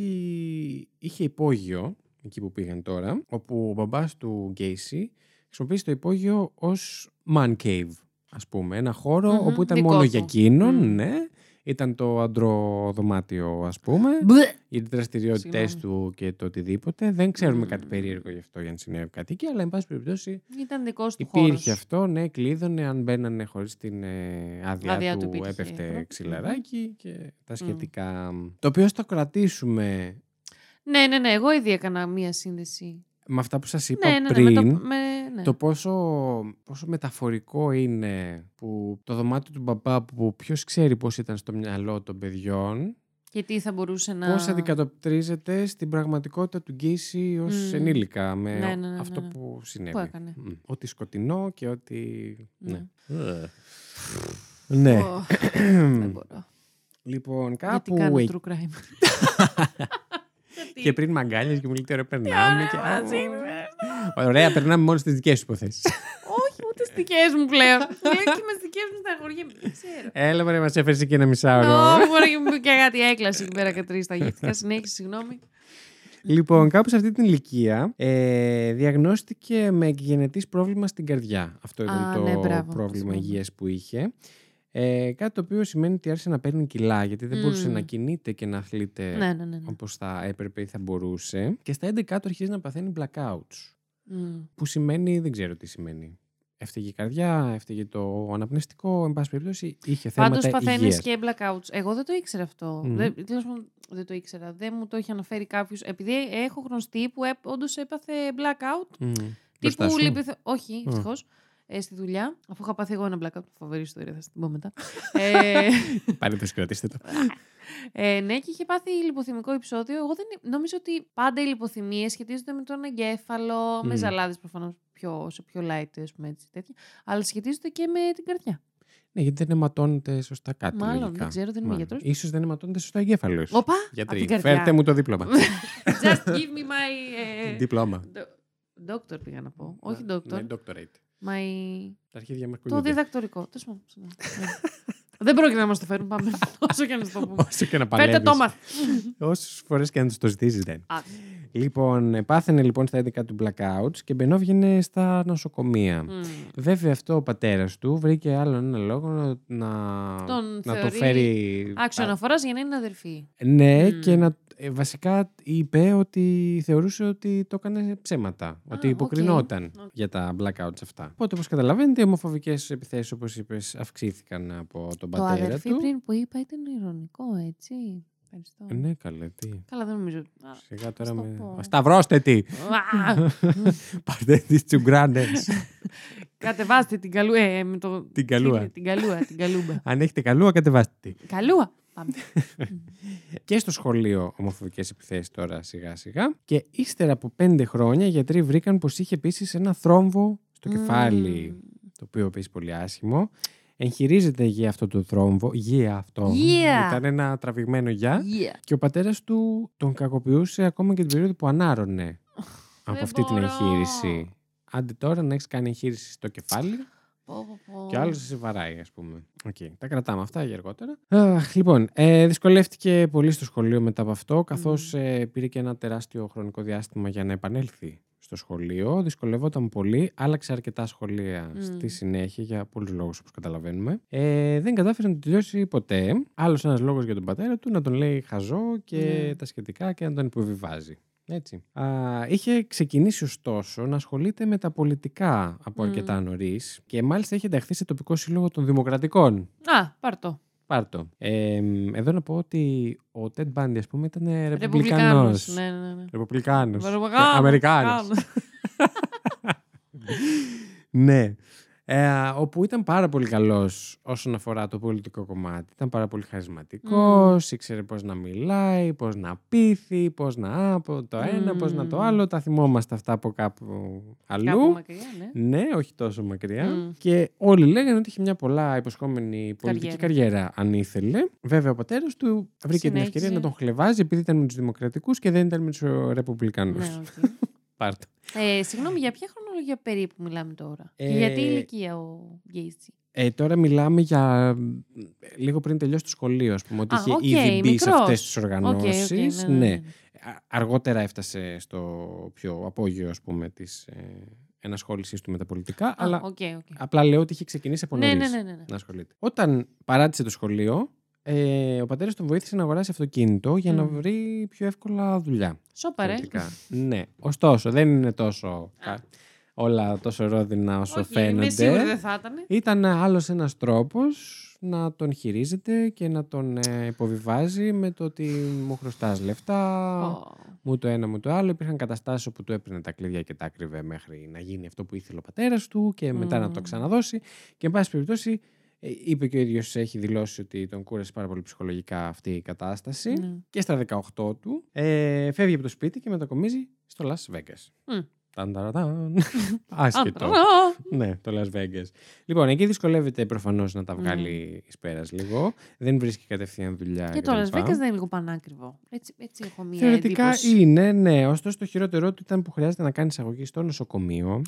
είχε υπόγειο, εκεί που πήγαν τώρα, όπου ο μπαμπάς του Γκέισι χρησιμοποίησε το υπόγειο ως man cave, ας πούμε. Ένα χώρο Μμμ, όπου ήταν δικό μόνο του. για εκείνον, Μμ. ναι. Ήταν το αντροδωμάτιο, ας πούμε. Μπλε. Οι δραστηριότητες Συγγνώμη. του και το οτιδήποτε. Δεν ξέρουμε Μμ. κάτι περίεργο γι' αυτό για να συνέβη κάτι εκεί, αλλά εν πάση περιπτώσει Ήταν δικός του Υπήρχε χώρος. αυτό, ναι, κλείδωνε. Αν μπαίνανε χωρίς την ε, άδειά Άδειά του, του υπήρχε έπεφτε αυτό. ξυλαράκι και τα σχετικά. Το οποίο θα το κρατήσουμε Ναι, ναι, ναι. Εγώ ήδη έκανα μία σύνδεση. Με αυτά που σας είπα Ναι, ναι, ναι. πριν. Με το, με, ναι. Το πόσο, πόσο μεταφορικό είναι που το δωμάτιο του μπαμπά που ποιος ξέρει πώς ήταν στο μυαλό των παιδιών Και τι θα μπορούσε να... πώς αντικατοπτρίζεται στην πραγματικότητα του Γκέισι ως Μμ. ενήλικα με Ναι, ναι, ναι, αυτό ναι. που συνέβη. Που έκανε. Μμ. Ό,τι σκοτεινό και ό,τι... Ναι. Ναι. ναι. Ω, Δεν μπορώ. Λοιπόν, Γιατί κάπου κάνω εκεί. true crime. Και πριν μαγκάλιες και μου λέει ωραία περνάμε. και... μαζί Α, είναι. Ωραία, περνάμε μόνο στις δικές σου υποθέσεις. Όχι, ούτε στις δικές μου πλέον. Μου λέει και με στι δικές μου στεναχωριέμαι. Δεν ξέρω. Έλα, μωρέ, μας έφερες και ένα μισάωρο. Ω, μπορεί και μου πει και κάτι έκλαση εκεί πέρα και τρεις τα γεύτηκα. Συνέχιση, συγγνώμη. Λοιπόν, κάπου σε αυτή την ηλικία ε, διαγνώστηκε με εκγενετής πρόβλημα στην καρδιά. Αυτό ήταν Α, το ναι, μπράβο, το πρόβλημα θυμάμαι. υγείας που είχε. Ε, κάτι το οποίο σημαίνει ότι άρχισε να παίρνει κιλά, γιατί δεν μπορούσε Μμμ. να κινείται και να αθλείται Ναι, ναι, ναι. ναι. όπως θα έπρεπε ή θα μπορούσε. Και στα 11 του αρχίζει να παθαίνει blackouts. Μμ. Που σημαίνει, δεν ξέρω τι σημαίνει. Έφταιγε η καρδιά, έφταιγε το αναπνευστικό, εν πάση περιπτώσει είχε θέματα Πάντω παθαίνεις υγείας. και blackouts. Εγώ δεν το ήξερα αυτό. Μμμ. Δεν, τέλος πάντων, δεν το ήξερα. Δεν μου το είχε αναφέρει κάποιος. Επειδή έχω γνωστή που όντως έπαθε blackout. Μμ. Μπροστά Τύπου σου; λυπηθ... Όχι, ευτυχώς. Ε, στη δουλειά, αφού είχα πάθει εγώ ένα blackout. Φοβερή ιστορία, θα την πω μετά. ε, Πάρε το, κρατήστε το. ε, ναι, και είχε πάθει λιποθυμικό επεισόδιο. Εγώ δεν νομίζω ότι πάντα οι λιποθυμίες σχετίζονται με τον εγκέφαλο, με Μμ. ζαλάδες προφανώς πιο, σε πιο light, ας πούμε έτσι, τέτοια. Αλλά σχετίζονται και με την καρδιά. Ναι, γιατί δεν αιματώνεται σωστά κάτι. Μάλλον, λογικά. δεν ξέρω, δεν είμαι Μάλλον. γιατρός. Ίσως δεν αιματώνεται σωστά εγκέφαλος. Όπα! Γιατροί, απ' την καρδιά. φέρτε μου το δίπλωμα. Just give me my. ε, Δίπλωμα. do- Doctor πήγα να πω. Όχι Ναι, doctor. doctorate. My... Τα αρχίδια μας Το κουνιούνται. διδακτορικό. Τέλος πάντων, ναι. Δεν πρόκειται να μας το φέρουν. Πάμε. Όσο και να σου το πούμε. Όσο και να Φέρτε παλεύεις. το μαθ. Όσες φορές και αν τους το ζητήσεις δεν. Α, Λοιπόν, πάθαινε λοιπόν στα 11 του blackouts και μπαινόβγαινε στα νοσοκομεία. μμ. Βέβαια αυτό ο πατέρας του βρήκε άλλον ένα λόγο να, να, Τον να το θεωρεί φέρει... Άξιο αναφοράς για να είναι αδερφή. Ναι, Μμ. και να, ε, βασικά είπε ότι θεωρούσε ότι το έκανε ψέματα. ότι οκ. υποκρινόταν Οκ. για τα blackouts αυτά. Οπότε, όπως καταλαβαίνετε, οι ομοφοβικές επιθέσεις, όπως είπες, αυξήθηκαν από τον Το πατέρα αδερφή του. πριν που είπα ήταν ηρωνικό, έτσι. Ευχαριστώ. Ναι, καλέ, τι. Καλά, δεν νομίζω. Α, Σιγά τώρα το με... πω. Σταυρώστε τι! α, Πάρτε τις τσουγκράντες. Κατεβάστε την καλού. Ε, με το... Την καλούα. τι είναι, Την καλούα, την καλούμπα. Αν έχετε καλούα, κατεβάστε τη. Καλούα. Πάμε. Και στο σχολείο ομοφοβικές επιθέσεις τώρα σιγά σιγά. Και ύστερα από πέντε χρόνια οι γιατροί βρήκαν πως είχε επίσης ένα θρόμβο στο κεφάλι. Το οποίο επίσης πολύ άσχημο. Εγχειρίζεται για αυτό το θρόμβο. Για αυτό. Yeah. Ήταν ένα τραβηγμένο για. Yeah. Και ο πατέρας του τον κακοποιούσε ακόμα και την περίοδο που ανάρρωνε από Δεν αυτή την μπορώ. εγχείρηση. Άντε τώρα να έχεις κάνει εγχείρηση στο κεφάλι Πω, πω, πω. Και ο άλλος σε βαράει, ας πούμε. Οκ, Τα κρατάμε αυτά για αργότερα. Αχ, λοιπόν, ε, δυσκολεύτηκε πολύ στο σχολείο μετά από αυτό, καθώς ε, πήρε και ένα τεράστιο χρονικό διάστημα για να επανέλθει στο σχολείο. Δυσκολευόταν πολύ, άλλαξε αρκετά σχολεία Μμ. στη συνέχεια για πολλούς λόγους, όπως καταλαβαίνουμε. Ε, δεν κατάφερε να το τελειώσει ποτέ. Άλλος ένας λόγος για τον πατέρα του να τον λέει χαζό και Μμ. τα σχετικά και να τον υποβιβάζει. Έτσι. Α, είχε ξεκινήσει ωστόσο να ασχολείται με τα πολιτικά από Μμ. αρκετά νωρίς και μάλιστα είχε ενταχθεί σε τοπικό σύλλογο των Δημοκρατικών. Α, πάρ' το. Πάρτο. Ε, εδώ να πω ότι ο Τεντ Μπάντι, ας πούμε, ήταν ρεπουμπλικανό. Ρεπουμπλικάνος. Ναι, ναι, ναι. Ρεπουμπλικάνος. Ρεπουμπλικάνος. Αμερικάνος. ναι. Ε, όπου ήταν πάρα πολύ καλός όσον αφορά το πολιτικό κομμάτι. Ήταν πάρα πολύ χαρισματικός, ήξερε πώς να μιλάει, πώς να πείθει, πώς να από το ένα, πώς να το Μμμ. άλλο. Τα θυμόμαστε αυτά από κάπου αλλού. Κάπου μακριά, ναι. Ναι, όχι τόσο μακριά. Μμ. Και όλοι λέγανε ότι είχε μια πολλά υποσχόμενη πολιτική Καριέρα. καριέρα, αν ήθελε. Βέβαια, ο πατέρας του βρήκε την Συνέχιζε. ευκαιρία να τον χλευάζει επειδή ήταν με τους Δημοκρατικούς και δεν ήταν με τους Ρεπουμπλικανούς. Ναι, οκ. Πάρτο. Ε, συγγνώμη, για ποια χρονολογία περίπου μιλάμε τώρα; Και Ε, γιατί ηλικία ο Γκέισι. Ε, τώρα μιλάμε για ε, λίγο πριν τελειώσει το σχολείο, ας πούμε, ότι Α, είχε οκ, ήδη μπει σε μικρός. αυτές τις οργανώσεις. Οκ, οκ, ναι, ναι, ναι. Α- Αργότερα έφτασε στο πιο απόγειο, ας πούμε, της ε, ενασχόλησής του με τα πολιτικά, Α, αλλά οκ, οκ. απλά λέω ότι είχε ξεκινήσει από Ναι, νωρίς ναι, ναι, ναι, ναι. να ασχολείται. Όταν παράτησε το σχολείο, ε, ο πατέρας τον βοήθησε να αγοράσει αυτοκίνητο για να Μμ. βρει πιο εύκολα δουλειά. Σόπα, ρε. Πολιτικά. ναι. Ωστόσο, δεν είναι τόσο κα- όλα τόσο ρόδινα όσο Όχι, φαίνονται. είμαι σίγουρη δεν θα ήταν. Ήταν άλλος ένας τρόπος να τον χειρίζεται και να τον ε, υποβιβάζει με το ότι μου χρωστάς λεφτά, Ω. μου το ένα μου το άλλο. Υπήρχαν καταστάσεις όπου του έπαιρνε τα κλειδιά και τα κρύβε μέχρι να γίνει αυτό που ήθελε ο πατέρας του και μετά να το Μμμ. ξαναδώσει. Και εν πάση περιπτώσει ε, είπε και ο ίδιος έχει δηλώσει ότι τον κούρασε πάρα πολύ ψυχολογικά αυτή η κατάσταση. Ναι. Και στα 18 του ε, φεύγει από το σπίτι και μετακομίζει στο Las Vegas. Μμ. Ταν, ταρατάν. Άσχετο. Αντρά. Ναι, το Las Vegas. Λοιπόν, εκεί δυσκολεύεται προφανώς να τα βγάλει εις πέρας λίγο. Δεν βρίσκει κατευθείαν δουλειά. Και το κτλ. Las Vegas δεν είναι λίγο πανάκριβο. Έτσι, έτσι έχω μία Θεωρητικά εντύπωση. είναι, ναι. Ωστόσο, το χειρότερό του ήταν που χρειάζεται να κάνει εισαγωγή στο νοσοκομείο.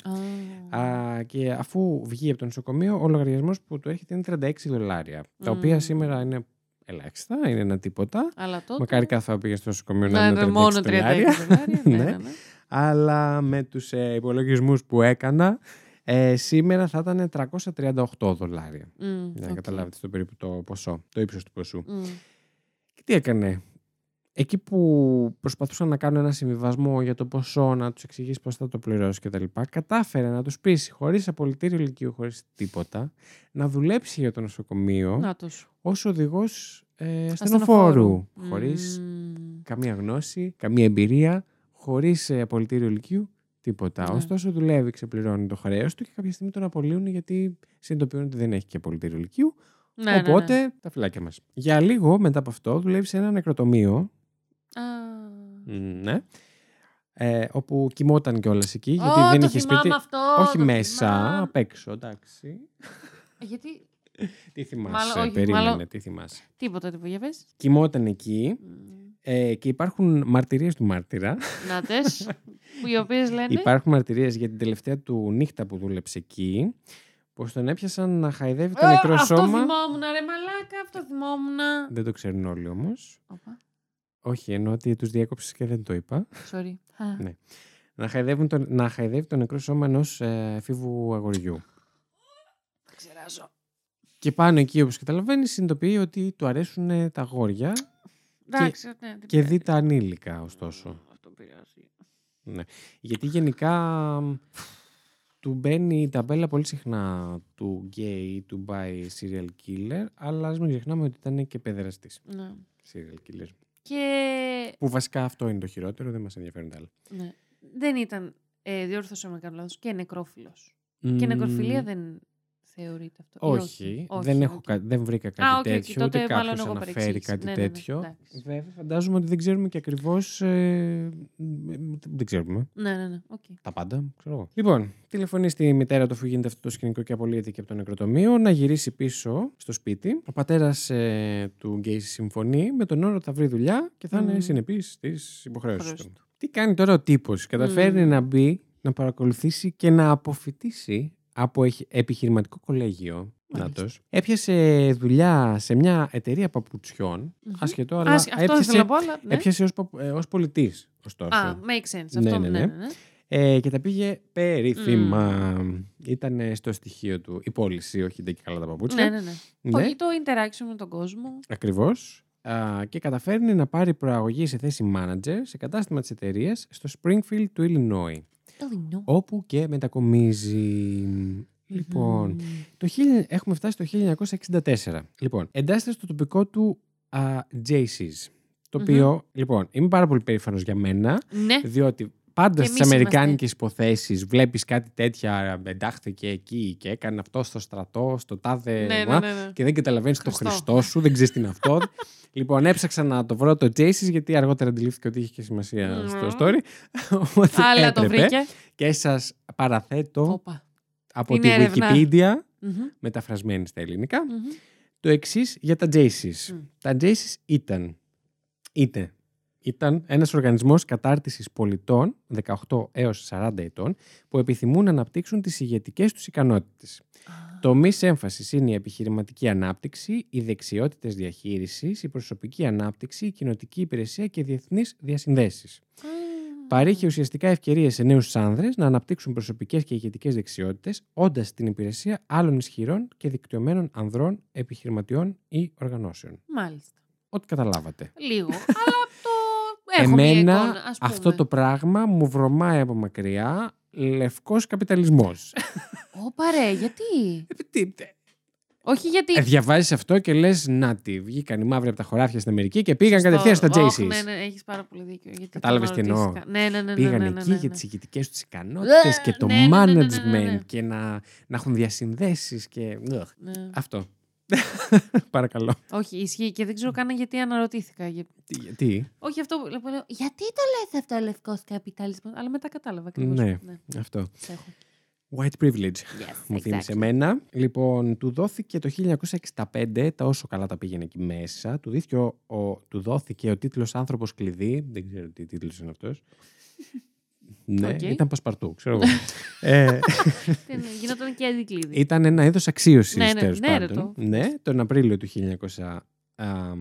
Α. Α, και αφού βγει από το νοσοκομείο, ο λογαριασμός που του έρχεται είναι 36 δολάρια. Τα οποία Μμμ. σήμερα είναι ελάχιστα, είναι ένα τίποτα. Αλλά τότε. Μακάρι κάθε φορά που πήγες στο νοσοκομείο να να είναι είναι 36 μόνο 36 δολάρια. δολάρια. ναι, Ναι. ναι, ναι. Αλλά με τους ε, υπολογισμούς που έκανα, ε, σήμερα θα ήταν 338 δολάρια. Μμ, Για να οκ. καταλάβετε στο περίπου το ποσό, το ύψος του ποσού. Μμ. Και τι έκανε; Εκεί που προσπαθούσαν να κάνουν ένα συμβιβασμό για το ποσό, να τους εξηγήσει πώς θα το πληρώσεις κτλ. Κατάφερε να τους πείσει χωρίς απολυτήριο ηλικίου, χωρίς τίποτα, να δουλέψει για το νοσοκομείο Να τους. ως οδηγός ε, ασθενοφόρου. Ασθενοφόρου. Χωρίς Μμ. καμία γνώση, καμία εμπειρία, χωρίς απολυτήριο ηλικίου, τίποτα. Ναι. Ωστόσο, δουλεύει, ξεπληρώνει το χρέος του και κάποια στιγμή τον απολύουν γιατί συνειδητοποιούν ότι δεν έχει και απολυτήριο ηλικίου. Ναι, ναι, ναι. Οπότε τα φυλάκια μας. Για λίγο μετά από αυτό, δουλεύει σε ένα νεκροτομείο. Α. Ναι. Ε, όπου κοιμόταν κιόλας εκεί, γιατί Ω, δεν το είχε θυμάμαι σπίτι. αυτό, όχι το μέσα, θυμάμαι. απ' έξω, εντάξει. Ε, Γιατί Τι θυμάσαι, Μάλλον- όχι, περίμενε, μάλλον- τι θυμάσαι. Τίποτα, τίποτα. Για πες. Κοιμόταν εκεί Μμ. Ε, και υπάρχουν μαρτυρίες του μάρτυρα. Να τες, που οι οποίες λένε... Υπάρχουν μαρτυρίες για την τελευταία του νύχτα που δούλεψε εκεί, πως τον έπιασαν να χαϊδεύει το «Α, νεκρό αυτό σώμα. θυμόμουν, ρε μαλάκα, αυτό θυμόμουν. Δεν το ξέρουν όλοι όμως. Οπα, Όχι, ενώ ότι τους διέκοψες και δεν το είπα. sorry. Α, Ναι. Να, χαϊδεύουν το, να χαϊδεύει το νεκρό σώμα ενός ε, εφήβου αγοριού. Θα ξεράσω. Και πάνω εκεί, όπως καταλαβαίνεις, συνειδητοποιεί ότι του αρέσουν ε, τα αγόρια Εντάξει, ναι, δεν και πειράζει. δει τα ανήλικα, ωστόσο. Αυτό πειράζει. Ναι. Γιατί γενικά μ, του μπαίνει η ταμπέλα πολύ συχνά του gay, του gay serial killer, αλλά ας μην ξεχνάμε ότι ήταν και παιδεραστής Ναι. serial killer. Και Που βασικά αυτό είναι το χειρότερο, δεν μας ενδιαφέρουν τα άλλα. ναι, δεν ήταν, ε, διόρθωσα με κάνω λάθος, και νεκρόφιλος. Και Μμ, νεκροφιλία δεν θεωρείται αυτό. ή Όχι, Όχι, δεν, έχω, οκ. κα- δεν βρήκα κάτι Α, οκ, οκ, τέτοιο, τότε ούτε μάλλον κάποιος εγώ αναφέρει παρεξήγησα. κάτι Ναι, ναι, ναι, τέτοιο. εντάξει. Βέβαια, φαντάζομαι ότι δεν ξέρουμε και ακριβώς... Ε, μ, δεν ξέρουμε. Ναι, ναι, ναι. οκ. Τα πάντα, ξέρω εγώ. Λοιπόν, τηλεφωνεί στη μητέρα του αφού γίνεται αυτό το σκηνικό και απολύεται και από το νεκροτομείο να γυρίσει πίσω στο σπίτι. Ο πατέρας ε, του Γκέισι συμφωνεί με τον όρο ότι θα βρει δουλειά και θα είναι Μμμ. συνεπής στις υποχρεώσεις Υποχρεώσεις του. Τι κάνει τώρα ο τύπος, Καταφέρνει Μμμ. να μπει, να παρακολουθήσει και να αποφοιτήσει από εχ- επιχειρηματικό κολέγιο. Μάλιστα. Νάτος. Έπιασε δουλειά σε μια εταιρεία παπουτσιών. Μμμ. Ασχετό, Α, αλλά αυτό ήθελα έπιασε, να πω, αλλά. Ναι. έπιασε ως, παπ- ε, ως πολιτής, ωστόσο. Α, make sense. Ναι, Αυτό, ναι, ναι, ναι. ναι. ναι. Ε, και τα πήγε περίφημα. Ήταν στο στοιχείο του η πώληση, όχι δεν και καλά τα παπούτσια. Ναι, ναι, ναι. Όχι, το interaction με τον κόσμο. Ακριβώς. Α, και καταφέρνει να πάρει προαγωγή σε θέση manager σε κατάστημα της εταιρείας στο Springfield του Illinois, όπου και μετακομίζει. Λοιπόν, Μμμ. το χίλια- έχουμε φτάσει το 1964. Λοιπόν, εντάσσεται στο τοπικό του α, JC's. Το Μμμ. οποίο, λοιπόν, είμαι πάρα πολύ περήφανος για μένα, Ναι. διότι πάντα Και στι εμείς αμερικάνικες υποθέσεις βλέπεις κάτι τέτοια. Εντάχθηκε εκεί και έκανε αυτό στο στρατό, στο τάδε. Ναι, μα, ναι, ναι, ναι. Και δεν καταλαβαίνεις το Χριστό. Χριστό σου, δεν ξέρεις τι είναι αυτό. λοιπόν, έψαξα να το βρω το Jaces γιατί αργότερα αντιλήφθηκα ότι είχε και σημασία Μμμ. στο story. Οπότε Αλλά το έπρεπε. βρήκε. Και σας παραθέτω Όπα. από την τη έρευνα. Wikipedia, Μμμ, μεταφρασμένη στα ελληνικά, μμμ. το εξής για τα Jaces. Μμ. Τα Jaces ήταν, είτε, ήταν ένας οργανισμός κατάρτισης πολιτών 18 έως 40 ετών που επιθυμούν να αναπτύξουν τις ηγετικές τους ικανότητες. Α, Τομεί έμφασης είναι η επιχειρηματική ανάπτυξη, οι δεξιότητες διαχείρισης, η προσωπική ανάπτυξη, η κοινοτική υπηρεσία και διεθνείς διασυνδέσεις. α. Παρήχε ουσιαστικά ευκαιρίες σε νέους άνδρες να αναπτύξουν προσωπικές και ηγετικές δεξιότητες, όντας στην υπηρεσία άλλων ισχυρών και δικτυωμένων ανδρών, επιχειρηματιών ή οργανώσεων. Μάλιστα. Ό,τι καταλάβατε. Λίγο. Αλλά το έχω μια Εμένα εικόνα, ας πούμε. αυτό το πράγμα μου βρωμάει από μακριά λευκός καπιταλισμός. Ω, ρε, γιατί; Επειδή Όχι γιατί. ε, διαβάζεις αυτό και λες να τι, βγήκαν οι μαύροι από τα χωράφια στην Αμερική και πήγαν Σωστό. κατευθείαν στα Όχ, JC's. Ναι, ναι, έχεις πάρα πολύ δίκιο. γιατί Κατάλαβες το τι εννοώ. ρωτήθηκα. Ναι, ναι, ναι. ναι, Πήγαν ναι, ναι, εκεί ναι, για ναι. τις ηγετικές τους ικανότητες και το ναι, ναι, ναι, ναι, ναι, management ναι. και να, να έχουν διασυνδέσεις και... Ugh. Ναι. Αυτό. Παρακαλώ. Όχι, ισχύει και δεν ξέρω καν γιατί αναρωτήθηκα. Για- Τι, γιατί, Όχι αυτό που λέω, λέω, Γιατί το λες αυτό λευκός καπιταλισμός; Αλλά μετά κατάλαβα ακριβώς. Ναι. ναι. αυτό. σε έχω. White privilege. Yes, Μου θύμισε exactly. εμένα. Λοιπόν, του δόθηκε το 1965, τα όσο καλά τα πήγαινε εκεί μέσα, του, δόθηκε ο, ο- του δόθηκε ο τίτλος «Άνθρωπος κλειδί». Δεν ξέρω τι τίτλος είναι αυτός. Ναι, Οκ. ήταν πασπαρτού, ξέρω εγώ. ε, Τι είναι, Γινόταν και αντικλείδι. ήταν ένα είδος αξίωσης, Ναι, ναι, τέλος ναι, ρε, πάντων. το. Ναι, τον Απρίλιο του 1900... αμ,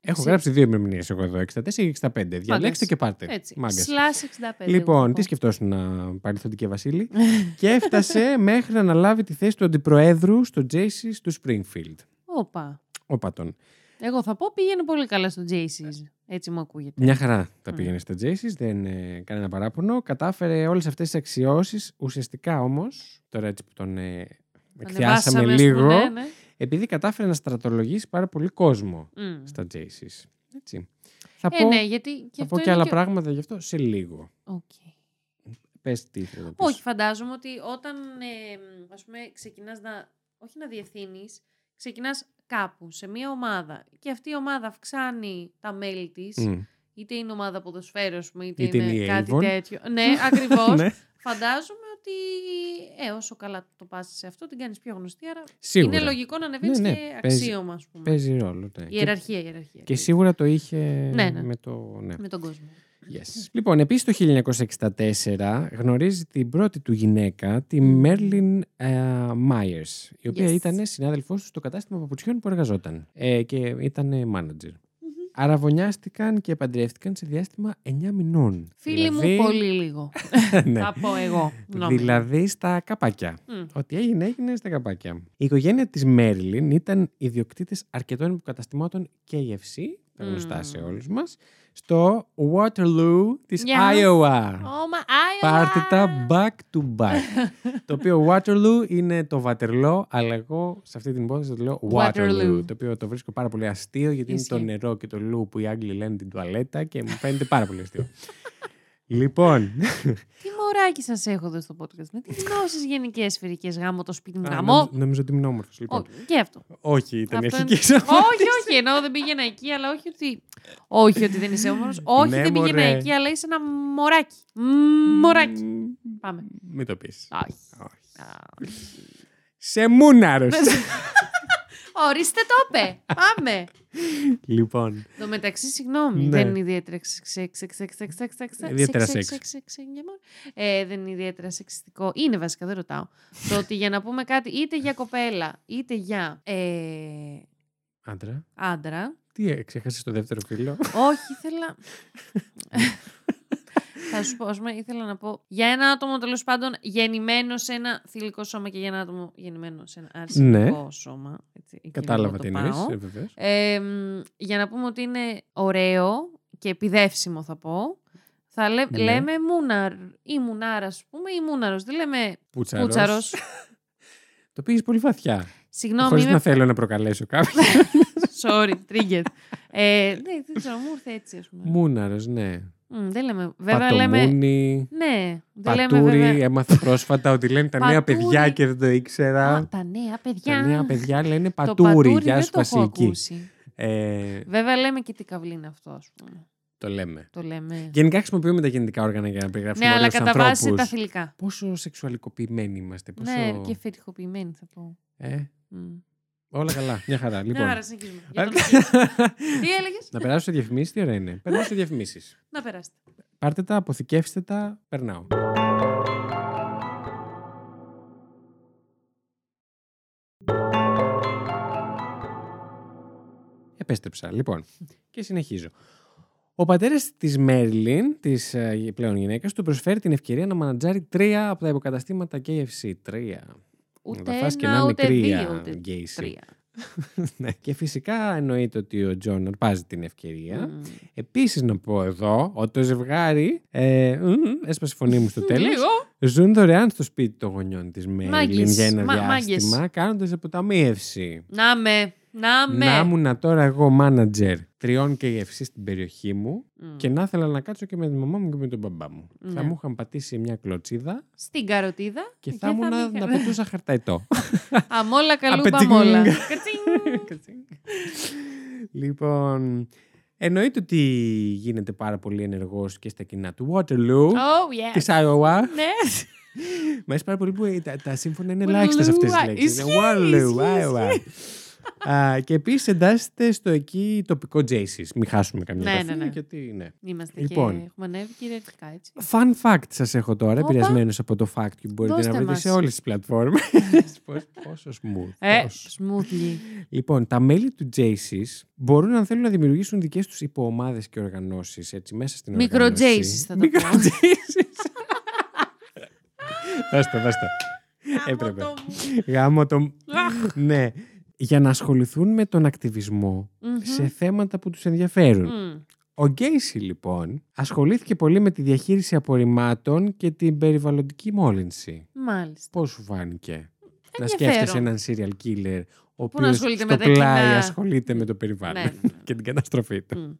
έχω Εσύ. γράψει δύο ημερομηνίες εγώ εδώ, 64 και 65. Διαλέξτε και πάρτε. Έτσι. Μάγκας. Σλάς 65. Λοιπόν, εγώ τι θα πω. σκεφτόσουν να παρελθόντηκε Βασίλη; και έφτασε μέχρι να αναλάβει τη θέση του αντιπροέδρου στο Jace's του Springfield. Όπα. Ο Πατών. Εγώ θα πω πήγαινε πολύ καλά στο JC's. Έτσι μου ακούγεται. Μια χαρά τα Μμ. πήγαινε στα Jace's, δεν ε, κανένα παράπονο. Κατάφερε όλες αυτές τις αξιώσεις. Ουσιαστικά όμως, τώρα έτσι που τον ε, εκθιάσαμε Ανεβάσαμε, ας λίγο, πούμε, ναι, ναι. επειδή κατάφερε να στρατολογήσει πάρα πολύ κόσμο Μμ. στα Jace's. Έτσι. Θα Ε, πω, ναι, γιατί. και θα αυτό πω και είναι άλλα και- πράγματα γι' αυτό σε λίγο. Οκ. Πες τι ήθελα να πεις. Όχι, φαντάζομαι ότι όταν ε, ας πούμε, ξεκινάς να, όχι να διευθύνεις, ξεκινάς κάπου, σε μια ομάδα και αυτή η ομάδα αυξάνει τα μέλη της, Μμ. είτε είναι ομάδα ποδοσφαίρου, ας πούμε, είτε, Είτε είναι, είναι η κάτι Avon. τέτοιο. ναι, ακριβώς. Ναι. Φαντάζομαι ότι ότι ε, όσο καλά το πας σε αυτό, την κάνεις πιο γνωστή. Άρα Σίγουρα. είναι λογικό να ανεβαίνεις Ναι, ναι, και παίζει- αξίωμα, ας πούμε. Παίζει ρόλο. Ναι. Και, Ιεραρχία, ιεραρχία. και σίγουρα το είχε Ναι, ναι. με το. Ναι. Με τον κόσμο. Yes. Λοιπόν, επίσης το 1964 γνωρίζει την πρώτη του γυναίκα, τη Μμμ. Μέρλιν Μάιερς, η οποία Yes. ήταν συνάδελφός του στο κατάστημα παπουτσιών που εργαζόταν ε, και ήταν μάνατζερ. Αραβωνιάστηκαν και παντρεύτηκαν σε διάστημα 9 μηνών. Φίλοι Δηλαδή- μου, πολύ λίγο. ναι. Θα πω εγώ. νόμιζα. Δηλαδή στα καπάκια. Μμ. Ό,τι έγινε, έγινε στα καπάκια. Η οικογένεια της Μέρλιν ήταν ιδιοκτήτες αρκετών υποκαταστημάτων KFC, τα γνωστά Μμμ. σε όλους μας, στο Waterloo της Yes. Iowa. Oh my Πάρτε τα Iowa! back to back. το οποίο Waterloo είναι το Waterloo, αλλά εγώ σε αυτή την υπόθεση το λέω Waterloo. Waterloo. Το οποίο το βρίσκω πάρα πολύ αστείο, γιατί είναι το Ισχύει. νερό και το λου που οι Άγγλοι λένε την τουαλέτα και μου φαίνεται πάρα πολύ αστείο. Λοιπόν, Τι μωράκι σας έχω εδώ στο podcast. Με τις γνώσεις γενικές σφαιρικέ γάμο το σπίτι μου. Α, Γαμό. νομίζω, νομίζω ότι ήμουν όμορφος. Λοιπόν, Ω, Και αυτό. όχι, ήταν η Αυτό αρχική είναι- σου. όχι, όχι, ενώ δεν πήγαινα εκεί, αλλά όχι ότι. Όχι ότι δεν είσαι όμορφος. Όχι, Ναι, δεν πήγαινα μωρέ. εκεί, αλλά είσαι ένα μωράκι. Μμμ, Μωράκι. Μμμ, Πάμε. Μην το πεις. Όχι. Όχι. Α, Σε μούναρος. Ορίστε το είπε. Πάμε λοιπόν. Το μεταξύ, συγγνώμη, ναι. δεν είναι ιδιαίτερα Ιδιαίτερα σεξ. Δεν είναι ιδιαίτερα σεξιστικό. Είναι βασικά, δεν ρωτάω. Το ότι για να πούμε κάτι είτε για κοπέλα, είτε για. Ε, άντρα. Άντρα. Τι ε, ξέχασες το δεύτερο φίλο; Όχι, ήθελα. Θα σου πω, ας πούμε, ήθελα να πω για ένα άτομο τέλος πάντων γεννημένο σε ένα θηλυκό σώμα και για ένα άτομο γεννημένο σε ένα αρσενικό σώμα. Έτσι, εκεί Ναι. Κατάλαβα λίγο τι το εννοείς, πάω. ε, βεβαίως. Ε, μ, για να πούμε ότι είναι ωραίο και επιδεύσιμο θα πω. Θα λέ- Ναι. λέμε μούναρ ή μουνάρα, ας πούμε, ή μούναρος. Δεν λέμε Πούτσαρος. πούτσαρος. Το πήγες πολύ βαθιά. Συγγνώμη, Χωρίς είμαι... να θέλω να προκαλέσω κάποιον. Sorry, triggered. ε, ναι, δεν ξέρω, μου ήρθε έτσι, ας πούμε. Μούναρος, ναι. Μ, δεν λέμε. Βέβαια λέμε. Πατομούνι, Ναι, δεν λέμε πατούρι. βέβαια. Έμαθα πρόσφατα ότι λένε τα νέα Πατούρι. παιδιά και δεν το ήξερα. Α, τα νέα παιδιά. Τα νέα παιδιά λένε Το πατούρι. Γεια δεν σου το έχω Βασιλική. ακούσει. Ε, Βέβαια λέμε και τι καβλή είναι αυτό, ας πούμε. το λέμε. Το λέμε. Γενικά χρησιμοποιούμε τα γεννητικά όργανα για να περιγράψουμε Ναι, αλλά όλους τους κατά βάση τα ανθρώπους. θηλυκά. Πόσο σεξουαλικοποιημένοι είμαστε. Πόσο... Ναι, και φετιχοποιημένοι θα πω. Ε, Μ. όλα καλά. Μια χαρά. Λοιπόν. Ναι, άρα συνεχίζουμε. Για τον- Τι έλεγες, να περάσω σε διαφημίσεις, τι ωραία είναι. Περνάω σε διαφημίσεις. να περάσετε. Πάρτε τα, αποθηκεύστε τα, περνάω. Επέστρεψα, λοιπόν, και συνεχίζω. Ο πατέρας της Μέρλιν, της πλέον γυναίκας, του προσφέρει την ευκαιρία να μανατζάρει τρία από τα υποκαταστήματα KFC. Τρία. Ούτε τα φας και να ένα, είναι ούτε κρύα, δύο, ούτε Γκέισι. τρία. ναι, και φυσικά εννοείται ότι ο Τζον αρπάζει την ευκαιρία. Μμ. Επίσης να πω εδώ ότι το ζευγάρι. Ε, μ, μ, έσπασε η φωνή μου στο τέλος. Λίγο. Ζουν δωρεάν στο σπίτι των γονιών της Μέρλιν Μάγκες, για ένα μα- διάστημα, κάνοντας αποταμίευση. Να με. Να με. Να ήμουν τώρα εγώ μάνατζερ τριών KFC στην περιοχή μου Μμ. και να ήθελα να κάτσω και με τη μαμά μου και με τον μπαμπά μου. Ναι. Θα μου είχαν πατήσει μια κλωτσίδα Στην καροτίδα. και θα ήμουν να, μ' να είχαν- πετούσα χαρταϊτό. Αμόλα καλούμπα Απετζίνγκ. μόλα. Κατσίνγκ. λοιπόν, εννοείται ότι γίνεται πάρα πολύ ενεργός και στα κοινά του Waterloo, Oh, yes. της Iowa. Ναι. Μ' αρέσει πάρα πολύ που τα, τα σύμφωνα είναι Waterloo, ελάχιστα σε αυτές τις α, λέξεις. ισχύει, Waterloo, ισχύει, Iowa. Α, και επίσης εντάσσεται στο εκεί τοπικό Jaycees. Μην χάσουμε καμιά Ναι, καφέ, ναι, ναι. γιατί ναι. Είμαστε Λοιπόν. και έχουμε ανέβει κυριαρχικά, έτσι. Fun fact σας έχω τώρα, Όπα. επηρεασμένος από το fact που μπορείτε Δώστε να βρείτε μας. σε όλες τις πλατφόρμες. Πώς- Πόσο smooth. Ε, πόσο. smoothly. Λοιπόν, τα μέλη του Jaycees μπορούν αν θέλουν να δημιουργήσουν δικές τους υποομάδες και οργανώσεις έτσι, μέσα στην Μικρο οργάνωση. Jaycees θα το Μικρο πω. Jaycees. Δώσ' το, δώσ' το. Έπρεπε. Γάμο το Γάμο το... μου. Αχ. ναι. Για να ασχοληθούν με τον ακτιβισμό Μμμ. σε θέματα που τους ενδιαφέρουν. Μμ. Ο Γκέισι λοιπόν ασχολήθηκε πολύ με τη διαχείριση απορριμμάτων και την περιβαλλοντική μόλυνση. Μάλιστα. Πώς σου φάνηκε να Ενδιαφέρον. σκέφτεσαι έναν serial killer ο Που να οποίος ασχολείται στο με τα πλάι κοινά. ασχολείται με το περιβάλλον Ναι, ναι, ναι. και την καταστροφή του. Μμ.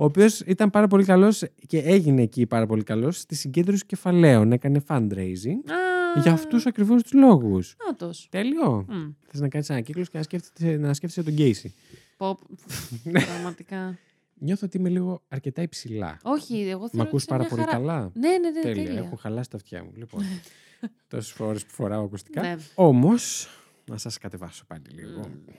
Ο οποίος ήταν πάρα πολύ καλός και έγινε εκεί πάρα πολύ καλός στη συγκέντρωση κεφαλαίων. Έκανε fundraising Α, για αυτούς ακριβώς τους λόγους. Νάτος. Τέλειο. Μμ. Θες να κάνεις ένα κύκλο και να σκέφτεσαι, να σκέφτεσαι τον Γκέισι. Πω, Πραγματικά. Νιώθω ότι είμαι λίγο αρκετά υψηλά. Όχι, εγώ Μ' θέλω ακούς πάρα πολύ καλά; Ναι, ναι, ναι, Τέλεια. τέλεια. Έχω χαλάσει τα αυτιά μου. Λοιπόν. Τόσες φορές που φοράω ακουστικά. Ναι. Όμως, να σας κατεβάσω πάλι λίγο. Μμ.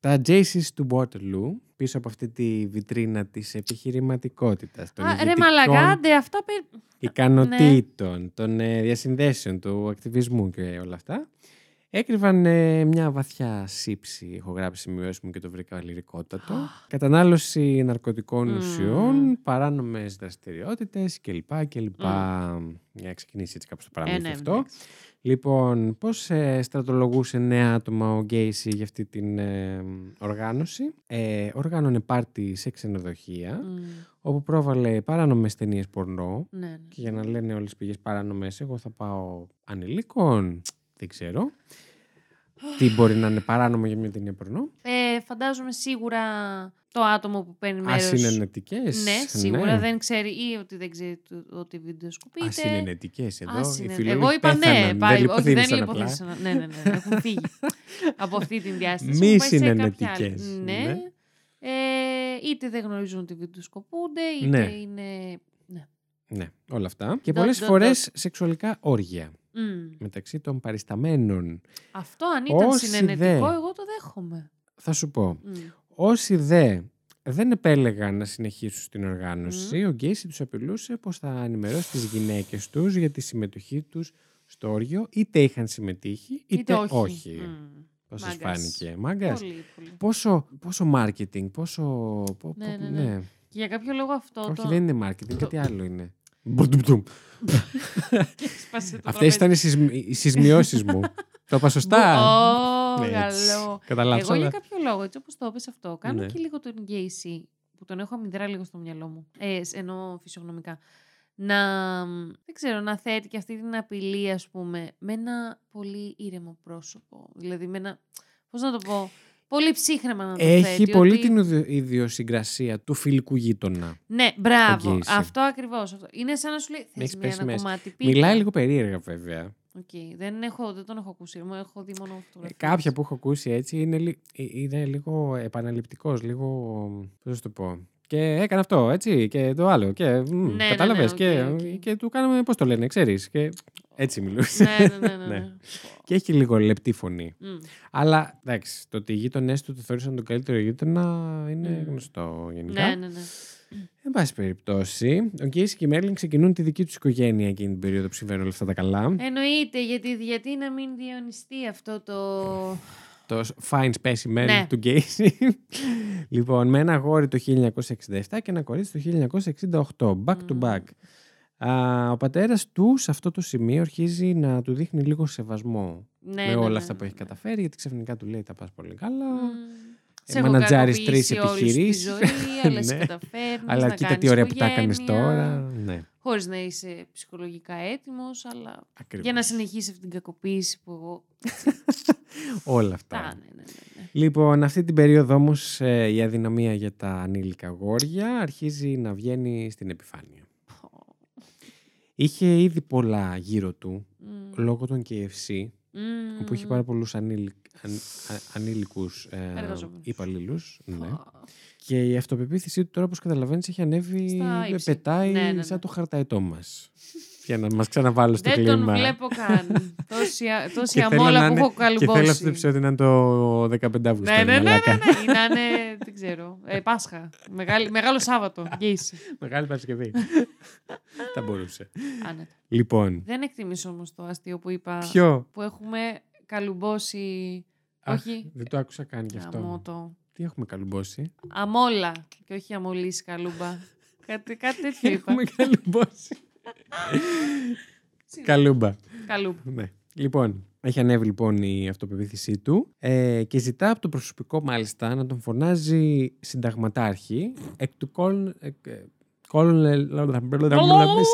Τα Jaces του Waterloo, πίσω από αυτή τη βιτρίνα της επιχειρηματικότητας, των Α, ρε ηγετικών μαλακάντε, αυτά πε... ικανοτήτων, των ε, διασυνδέσεων, του ακτιβισμού και όλα αυτά, έκρυβαν ε, μια βαθιά σύψη, έχω γράψει σημειώσεις μου και το βρήκα λυρικότατο, κατανάλωση ναρκωτικών Μμμ. ουσιών, παράνομες δραστηριότητες κλπ. κλπ. Για να ξεκινήσει έτσι κάπως το Ε, παραμύθι ναι, αυτό. εντάξει. Λοιπόν, πώς ε, στρατολογούσε νέα άτομα ο Γκέισι για αυτή την ε, οργάνωση; Ε, οργάνωνε πάρτι σε ξενοδοχεία, Μμ. όπου πρόβαλε παράνομες ταινίες πορνό. Ναι, ναι. Και για να λένε όλες τις πηγές παράνομες, εγώ θα πάω ανηλίκων. Δεν ξέρω. Τι μπορεί να είναι παράνομο για μια ταινία πορνό. Ε, φαντάζομαι σίγουρα το άτομο που παίρνει μέρος... Ασυνενετικές. Ναι, σίγουρα δεν ξέρει ή ότι δεν ξέρει το- ότι βιντεοσκοπείται. Ασυνενετικές εδώ. Ασυνε- Οι φίλοι Εγώ είπα ναι, πέθαναν, πάλι, δεν όχι δεν λιποθύμησαν απλά. λιποθύμησαν. Ναι, ναι, ναι, έχουν φύγει από αυτή την διάσταση. Μη Έχουν πάει σε κάποια άλλη. συνενετικές, Ναι. ναι. Ε, είτε δεν γνωρίζουν ότι βιντεοσκοπούνται, είτε Ναι. είναι... Ναι. Ναι, όλα αυτά. Και Dot, πολλές dot, φορές σεξουαλικά όργια Μμ. μεταξύ των παρισταμένων. Αυτό αν ήταν Όσοι συνενετικό, δε- εγώ το δέχομαι. Θα σου πω. Μμ. Όσοι δε δεν επέλεγαν να συνεχίσουν στην οργάνωση, ο Γκέισι τους απειλούσε πως θα ενημερώσει τις γυναίκες τους για τη συμμετοχή τους στο όργιο, είτε είχαν συμμετείχει, είτε, όχι. Μμ. Πώς σας Μάγκας. φάνηκε, μάγκας; Πολύ, πολύ. Πόσο, πόσο marketing, πόσο... πο- Ναι, πο- ναι, ναι. Και για κάποιο λόγο αυτό Όχι, το... δεν είναι marketing, το- κάτι άλλο είναι. Μπουρντουμτουμ. Σπάσε το Αυτές ήταν οι, σεισμ... οι σεισμιώσεις μου. το είπα σωστά; Ω, Ναι, έτσι. καλό. Κατά λάθος, Εγώ για αλλά- κάποιο λόγο, έτσι όπως το είπες αυτό, κάνω Ναι. και λίγο τον Γκέισι, που τον έχω αμυδρά λίγο στο μυαλό μου, ε, σ- ενώ φυσιογνωμικά, να, μ, δεν ξέρω, να θέτει και αυτή την απειλή, ας πούμε, με ένα πολύ ήρεμο πρόσωπο. Δηλαδή, με ένα, πώς να το πω, πολύ ψύχρεμα να το Έχει θέτει. πολύ ότι- την ιδιο- ιδιοσυγκρασία του φιλικού γείτονα. Ναι, μπράβο. Γκέισι. Αυτό ακριβώς. Αυτό. Είναι σαν να σου λέει, θες έχεις μια πέσει ένα μέσα. κομμάτι πίτα. Μιλάει λίγο περίεργα βέβαια. Οκ, Δεν, έχω, δεν τον έχω ακούσει, μου έχω δει μόνο Ε, φωτογραφίες. Κάποια που έχω ακούσει έτσι είναι, λι- ε, είναι λίγο επαναληπτικός, λίγο. Πώς να σου το πω. Και έκανε αυτό, έτσι, και το άλλο. Και μ, ναι, κατάλαβες. οκ, και, οκ. και του κάναμε, πώς το λένε, ξέρεις. Και έτσι μιλούσε. ναι, ναι, ναι, ναι, Ναι. ναι. και έχει λίγο λεπτή φωνή. Μμ. Αλλά εντάξει, το ότι οι γείτονές του το θεώρησαν τον καλύτερο γείτονα είναι Μμ. γνωστό γενικά. Ναι, ναι, ναι. Εν πάση περιπτώσει, ο Γκέισι και η Μέρλιν ξεκινούν τη δική τους οικογένεια εκείνη την περίοδο που συμβαίνουν όλα αυτά τα καλά. Εννοείται, γιατί, γιατί να μην διονυστεί αυτό το... Το fine specimen Ναι. του Γκέισι. λοιπόν, με ένα αγόρι το 1967 και ένα κορίτσι το 1968. Back to Μμμ. back. Α, ο πατέρας του σε αυτό το σημείο αρχίζει να του δείχνει λίγο σεβασμό Ναι, με ναι, όλα ναι, αυτά που ναι, έχει ναι. καταφέρει, γιατί ξαφνικά του λέει τα πας πολύ καλά. Μμμ. Ε, Σε έχω μανατζάρεις τρεις κακοποιήσει όλη σου τη επιχειρήσεις. ζωή, αλλά εσύ Ναι. καταφέρνεις Αλλά να κοίτα κάνεις τι ωραία που τα έκανες οικογένεια, τώρα. Ναι, Χωρίς να είσαι ψυχολογικά έτοιμος, αλλά ακριβώς. για να συνεχίσεις αυτή την κακοποίηση που εγώ... Όλα Τα, αυτά. ναι, ναι, ναι, ναι. Λοιπόν, αυτή την περίοδο όμως ε, η αδυναμία για τα ανήλικα αγόρια αρχίζει να βγαίνει στην επιφάνεια. Πω. Είχε ήδη πολλά γύρω του, Μμ. λόγω των KFC, Μμ. όπου είχε πάρα πολλούς ανήλικ, αν, α- ανήλικους ε, Εργαζόμενους. υπαλλήλους. Ναι. Πω. Και η αυτοπεποίθηση του τώρα, όπως καταλαβαίνεις, έχει ανέβει, Στα ε, ύψη. πετάει Ναι, ναι, ναι. σαν το χαρταετό μας. Για να μας ξαναβάλω στο Δεν κλίμα. τον βλέπω καν. τόση, α- τόση Και θέλω αμόλα να που είναι- έχω Και θέλω αυτό το καλουμπώσει. επεισόδιο να είναι το 15 Αύγουστο. Ναι, ναι, ναι, ναι, μαλάκα. ναι. Ή να είναι, δεν ξέρω, ε, Πάσχα. Μεγάλη, μεγάλο Σάββατο. Γκέισι. Μεγάλη Παρασκευή. Θα μπορούσε. Άνετα. Λοιπόν, Δεν εκτιμήσω όμως το αστείο που είπα. ποιο; Που έχουμε καλουμπώσει. Αχ, όχι. δεν το άκουσα καν γι' αυτό. Αμότο. Τι έχουμε καλουμπώσει. Αμόλα. Και όχι αμολύσει καλούμπα. κάτι, κάτι τέτοιο είπα. Έχουμε καλουμπώσει. Καλούμπα. Καλούμπα. Ναι. Λοιπόν, έχει ανέβει λοιπόν η αυτοπεποίθησή του ε, και ζητά από το προσωπικό μάλιστα να τον φωνάζει συνταγματάρχη εκ του Colonel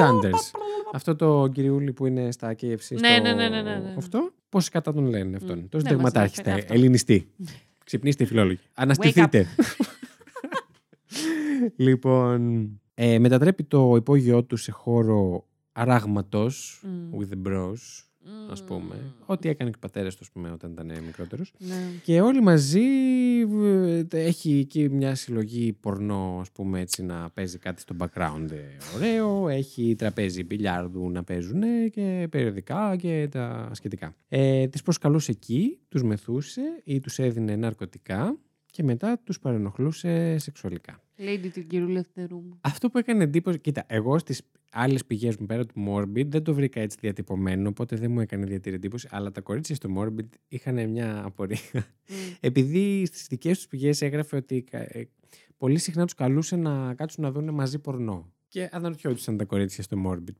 Sanders. Αυτό το κυριούλι που είναι στα KFC στο... Ναι, ναι, ναι, ναι, ναι, ναι. Αυτό, πώς κατά τον λένε αυτόν. Μμ. Το Ναι, συνταγματάρχη μας στα ενδιαφέρει αυτό. ελληνιστή. Ξυπνήστε οι φιλόλογοι. Αναστηθείτε. λοιπόν, ε, μετατρέπει το υπόγειό του σε χώρο αράγματος Μμ. with the bros, ας πούμε. Ό,τι έκανε και ο πατέρας του, ας πούμε, όταν ήταν μικρότερος. Ναι. Και όλοι μαζί ε, τε- έχει εκεί μια συλλογή πορνό, ας πούμε, έτσι να παίζει κάτι στο background ε, ωραίο. Έχει τραπέζι μπιλιάρδου να παίζουν και περιοδικά και τα σχετικά. Ε, τις προσκαλούσε εκεί, τους μεθούσε ή τους έδινε ναρκωτικά και μετά τους παρενοχλούσε σεξουαλικά. Lady του κύριου Λευτερού μου. Αυτό που έκανε εντύπωση. Κοίτα, εγώ στις άλλες πηγές μου πέρα του Morbid δεν το βρήκα έτσι διατυπωμένο, οπότε δεν μου έκανε ιδιαίτερη εντύπωση. Αλλά τα κορίτσια στο Morbid είχαν μια απορία. Μμ. Επειδή στις δικές τους πηγές έγραφε ότι κα- ε, πολύ συχνά τους καλούσε να κάτσουν να δουν μαζί πορνό. Και αναρωτιόντουσαν τα κορίτσια στο Morbid.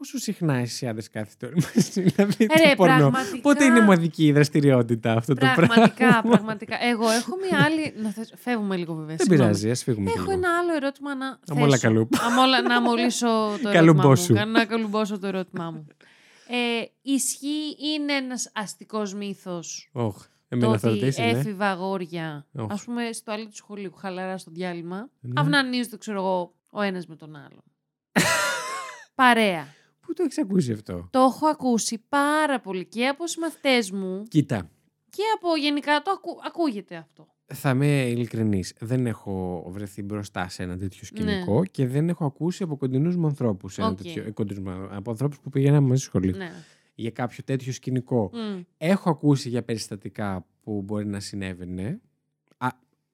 «Πο- Πόσο συχνά εσύ άντρε κάθετε όλοι μαζί να δείτε Ε, ρε, πορνό. πραγματικά. Πότε είναι μοναδική η δραστηριότητα αυτό το πράγμα; Πραγματικά, πραγματικά. Εγώ έχω μια άλλη. Να θες... Φεύγουμε λίγο βέβαια. Δεν συγγνώμη. πειράζει, ας φύγουμε. κι Έχω λίγο. ένα άλλο ερώτημα να θέσω. Αμόλα καλούπ. Αμόλα, να μολύσω το ερώτημά Καλουμπόσου. μου. Να καλουμπώσω το ερώτημά μου. Ε, ισχύει, είναι ένας αστικός μύθος Όχ, το εμένα θα ότι ρωτήσεις, ναι. έφηβα αγόρια, Όχ. ας πούμε στο άλλο του σχολείου, χαλαρά στο διάλειμμα, Ναι. αυνανίζονται, ξέρω εγώ, ο ένας με τον άλλον. Παρέα. Πού το έχεις ακούσει αυτό; Το έχω ακούσει πάρα πολύ και από συμμαθητές μου Κοίτα, και από γενικά το ακού, ακούγεται αυτό. θα είμαι ειλικρινής. Δεν έχω βρεθεί μπροστά σε ένα τέτοιο σκηνικό και δεν έχω ακούσει από κοντινούς μου ανθρώπους. Οκ. Από ανθρώπους που πήγαιναν μαζί στη σχολή. Ναι. Για κάποιο τέτοιο σκηνικό. Μμ. Έχω ακούσει για περιστατικά που μπορεί να συνέβαινε. Α,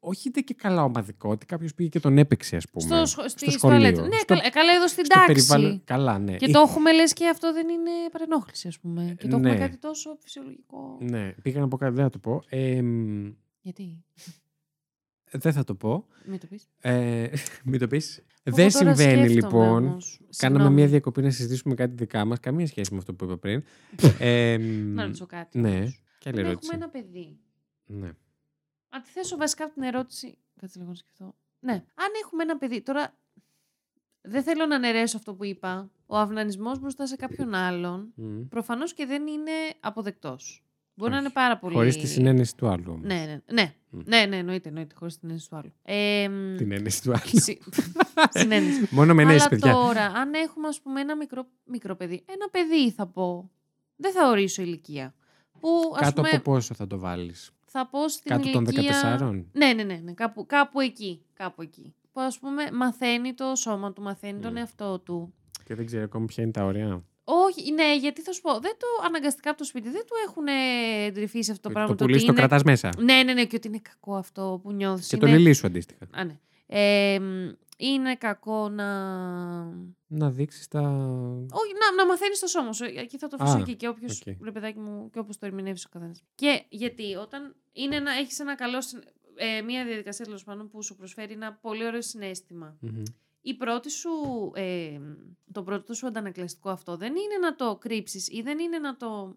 όχι είτε και καλά ομαδικό, ότι κάποιος πήγε και τον έπαιξε, ας πούμε. Στο, σχο- στη σχολείο. τουαλέτα. Ναι, Στο- καλά, ε, καλά εδώ στην στο τάξη. περιβάλλον- Καλά, ναι. Και Ή- το έχουμε λες και αυτό δεν είναι παρενόχληση, ας πούμε. Και το έχουμε Ναι. κάτι τόσο φυσιολογικό. Ναι, πήγα να πω κάτι, δεν θα το πω. Ε, μ, Γιατί, δεν θα το πω. μην το πεις. Ε, μην το πεις. Εγώ Δεν τώρα συμβαίνει σκέφτομαι λοιπόν. όμως. Κάναμε Συγγνώμη. μια διακοπή να συζητήσουμε κάτι δικά μας. Καμία σχέση με αυτό που είπα πριν. ε, μ, Να ρωτήσω κάτι. ναι, όμως. και άλλη Αν ερώτηση. έχουμε ένα παιδί. Ναι. Αντιθέσω βασικά από την ερώτηση. Κάτσε λίγο να σκεφτώ. Ναι. Αν έχουμε ένα παιδί. Τώρα. Δεν θέλω να αναιρέσω αυτό που είπα. Ο αυνανισμός μπροστά σε κάποιον άλλον Μμ. προφανώς και δεν είναι αποδεκτός. Μπορεί να Όχι. είναι πάρα πολύ. Χωρίς τη συνένεση του άλλου. όμως. Ναι, ναι, ναι. Μμ. Ναι, ναι, εννοείται, εννοείται, χωρίς την έννοια του άλλου. Ε, μ, Την ένεση του άλλου. συ- Συνένεση. Μόνο με ενέσεις, Αλλά παιδιά. τώρα, αν έχουμε, ας πούμε, ένα μικρό, μικρό παιδί, ένα παιδί θα πω, δεν θα ορίσω ηλικία. Που, ας Κάτω πούμε, από πόσο θα το βάλεις; Θα πω στην Κάτω των ηλικία... 14. Ναι, ναι, ναι, ναι κάπου, κάπου εκεί, κάπου εκεί. Που, ας πούμε, μαθαίνει το σώμα του, μαθαίνει τον Μμ. εαυτό του. Και δεν ξέρει ακόμη ποια είναι τα ωριά. Όχι, ναι, γιατί θα σου πω, δεν το αναγκαστικά από το σπίτι, δεν του έχουν εντρυφήσει αυτό το πράγμα. το το πουλί ότι το είναι- κρατάς μέσα. Ναι, ναι, ναι, και ότι είναι κακό αυτό που νιώθεις. Και είναι... τον ηλί σου αντίστοιχα. Α, ναι. Ε, μ, είναι κακό να Να δείξεις τα. Όχι, να, να μαθαίνεις το σώμα σου. Εκεί θα το αφήσω Α, εκεί και όποιος. οκ. Ρε παιδάκι μου, και όπω το ερμηνεύει ο καθένας. Και γιατί όταν είναι να έχεις ένα καλό. συν- Ε, μια διαδικασία τέλος πάντων που σου προσφέρει ένα πολύ ωραίο συναίσθημα. Μμμ. Η πρώτη σου, ε, το πρώτο σου αντανακλαστικό αυτό δεν είναι να το κρύψεις ή δεν είναι να το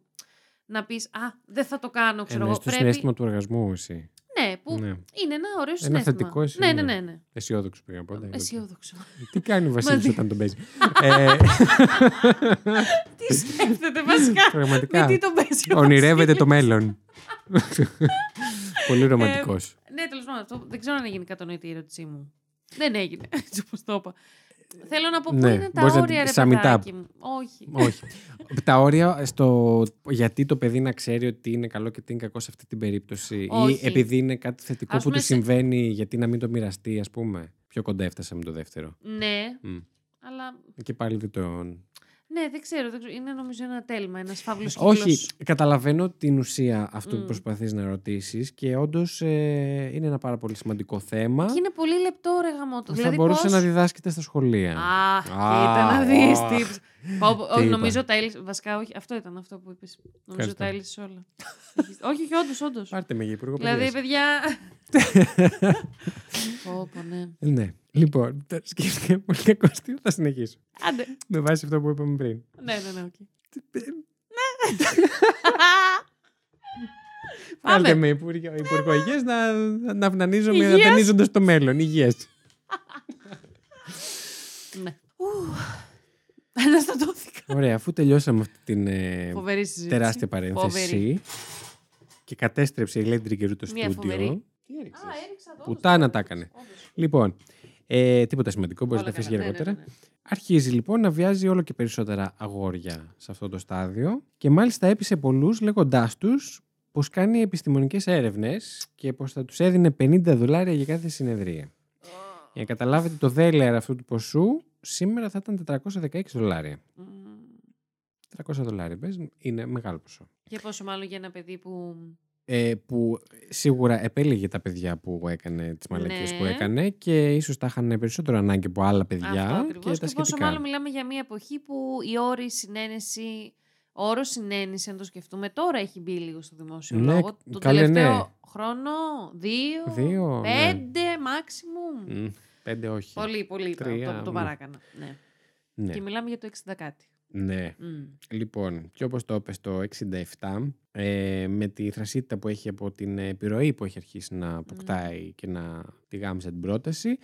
να πεις «Α, δεν θα το κάνω, ξέρω εγώ». Εννοείς το συνέστημα του οργασμού, εσύ. Ναι, που Ναι. είναι ένα ωραίο Ένα συναίσθημα. θετικό εσύ, ναι, ναι, ναι. ναι, ναι. Αισιόδοξο πήγα να πω. εντάξει. Αισιόδοξο. Τι κάνει ο Βασίλης Μαζί. όταν τον παίζει; ε, τι σκέφτεται βασικά; με πραγματικά. τι τον παίζει. ο Ονειρεύεται το μέλλον. Πολύ ρομαντικός. Ναι, τέλος πάντων, αυτό δεν ξέρω αν έγινε κατανοητή η ερώτησή μου. Δεν έγινε, έτσι όπως το είπα. Θέλω να πω πού Ναι, είναι τα μπορείς να όρια, τη- ρε sum it up. παιδάκι μου; Όχι. Όχι. τα όρια στο γιατί το παιδί να ξέρει ότι είναι καλό και τι είναι κακό σε αυτή την περίπτωση. Όχι. Ή επειδή είναι κάτι θετικό Ας που του πούμε σε- συμβαίνει, γιατί να μην το μοιραστεί, ας πούμε. Πιο κοντά έφτασα με το δεύτερο. Ναι, Μμ. αλλά Και πάλι δεν τον. Ναι, δεν ξέρω, δεν ξέρω. Είναι νομίζω ένα τέλμα, ένας φαύλος κύκλος. Όχι, καταλαβαίνω την ουσία αυτού που Μμ. προσπαθείς να ρωτήσεις και όντως ε, είναι ένα πάρα πολύ σημαντικό θέμα Και είναι πολύ λεπτό ρε γαμότο. που Δηλαδή θα μπορούσε πώς... να διδάσκεται στα σχολεία. Α, Α, κοίτα να δεις αχ. tips. Πω, πω, Τι όχι, είπα. νομίζω τα έλυσε. Βασικά, όχι, αυτό ήταν αυτό που είπες. Νομίζω Ευχαριστώ. τα έλυσες όλα. Έχεις- όχι, όχι, όντως, όντως. Πάρτε με για υπουργό Δηλαδή, παιδείας. παιδιά... Πω, πω, ναι. Ναι. Λοιπόν, τώρα σκέφτηκα πολύ κακό αστείο, θα συνεχίσω. Άντε. Με βάση αυτό που είπαμε πριν. Ναι, ναι, ναι, οκ. Βάλτε Πάμε. με υπουργό, υπουργό υγείας να, να αυνανίζομαι Υγείας. αυνανίζοντας το μέλλον. Υγείας. Ναι. Ου, Αναστατώθηκα. Ωραία, αφού τελειώσαμε αυτή την ε, Φοβερή συζήτηση. τεράστια παρένθεση Φοβερή. και κατέστρεψε η Λέν Τριγκερού το Μια στούντιο. φοβερή. Τι έριξες; Α, έριξα το. Πουτάνα τα έκανε. Λοιπόν, ε, τίποτα σημαντικό, μπορείς να τα αφήσεις για Ναι, αργότερα. Αρχίζει λοιπόν να βιάζει όλο και περισσότερα αγόρια σε αυτό το στάδιο και μάλιστα έπεισε πολλούς λέγοντάς τους πως κάνει επιστημονικές έρευνες και πως θα τους έδινε 50 δολάρια για κάθε συνεδρία. Για να καταλάβετε το δέλεαρ αυτού του ποσού, σήμερα θα ήταν 416 δολάρια. Μμμ. 300 δολάρια, πες, είναι μεγάλο ποσό. Και πόσο μάλλον για ένα παιδί που. Ε, που σίγουρα επέλεγε τα παιδιά που έκανε τις μαλακίες Ναι. που έκανε και ίσως τα είχαν περισσότερο ανάγκη από άλλα παιδιά Αυτό και ακριβώς. τα Και, πόσο σχετικά. μάλλον μιλάμε για μια εποχή που η όρη συνένεση. Ο όρος συνένεση, αν το σκεφτούμε, τώρα έχει μπει λίγο στο δημόσιο Ναι, λόγο. Το καλέ, τελευταίο ναι. χρόνο, δύο, Δύο, ναι. πέντε, maximum. Μμ, πέντε όχι. Πολύ, πολύ. το- Τρία, το, το μ. παράκανα. Ναι. Ναι. Και μιλάμε για το 60 κάτι. Ναι. Μμ. Λοιπόν, και όπως το είπες το 67, ε, με τη θρασίτητα που έχει από την επιρροή που έχει αρχίσει να αποκτάει και να τη γάμισε την πρόταση,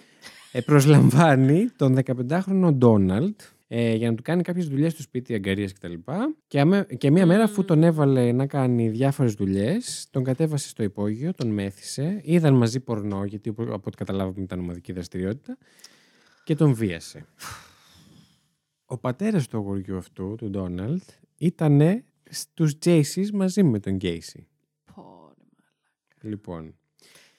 ε, προσλαμβάνει τον 15χρονο Ντόναλτ ε, για να του κάνει κάποιες δουλειές στο σπίτι, αγκαρίες κτλ. Και, αμέ- και μία μέρα αφού Μμμ. τον έβαλε να κάνει διάφορες δουλειές, τον κατέβασε στο υπόγειο, τον μέθησε, είδαν μαζί πορνό, γιατί από από ό,τι καταλάβαμε ήταν ομαδική δραστηριότητα, και τον βίασε. Ο πατέρας του αγοριού αυτού, του Ντόναλτ, ήταν στους Τζέισις μαζί με τον Γκέισι. Πω, ρε μα. Λοιπόν,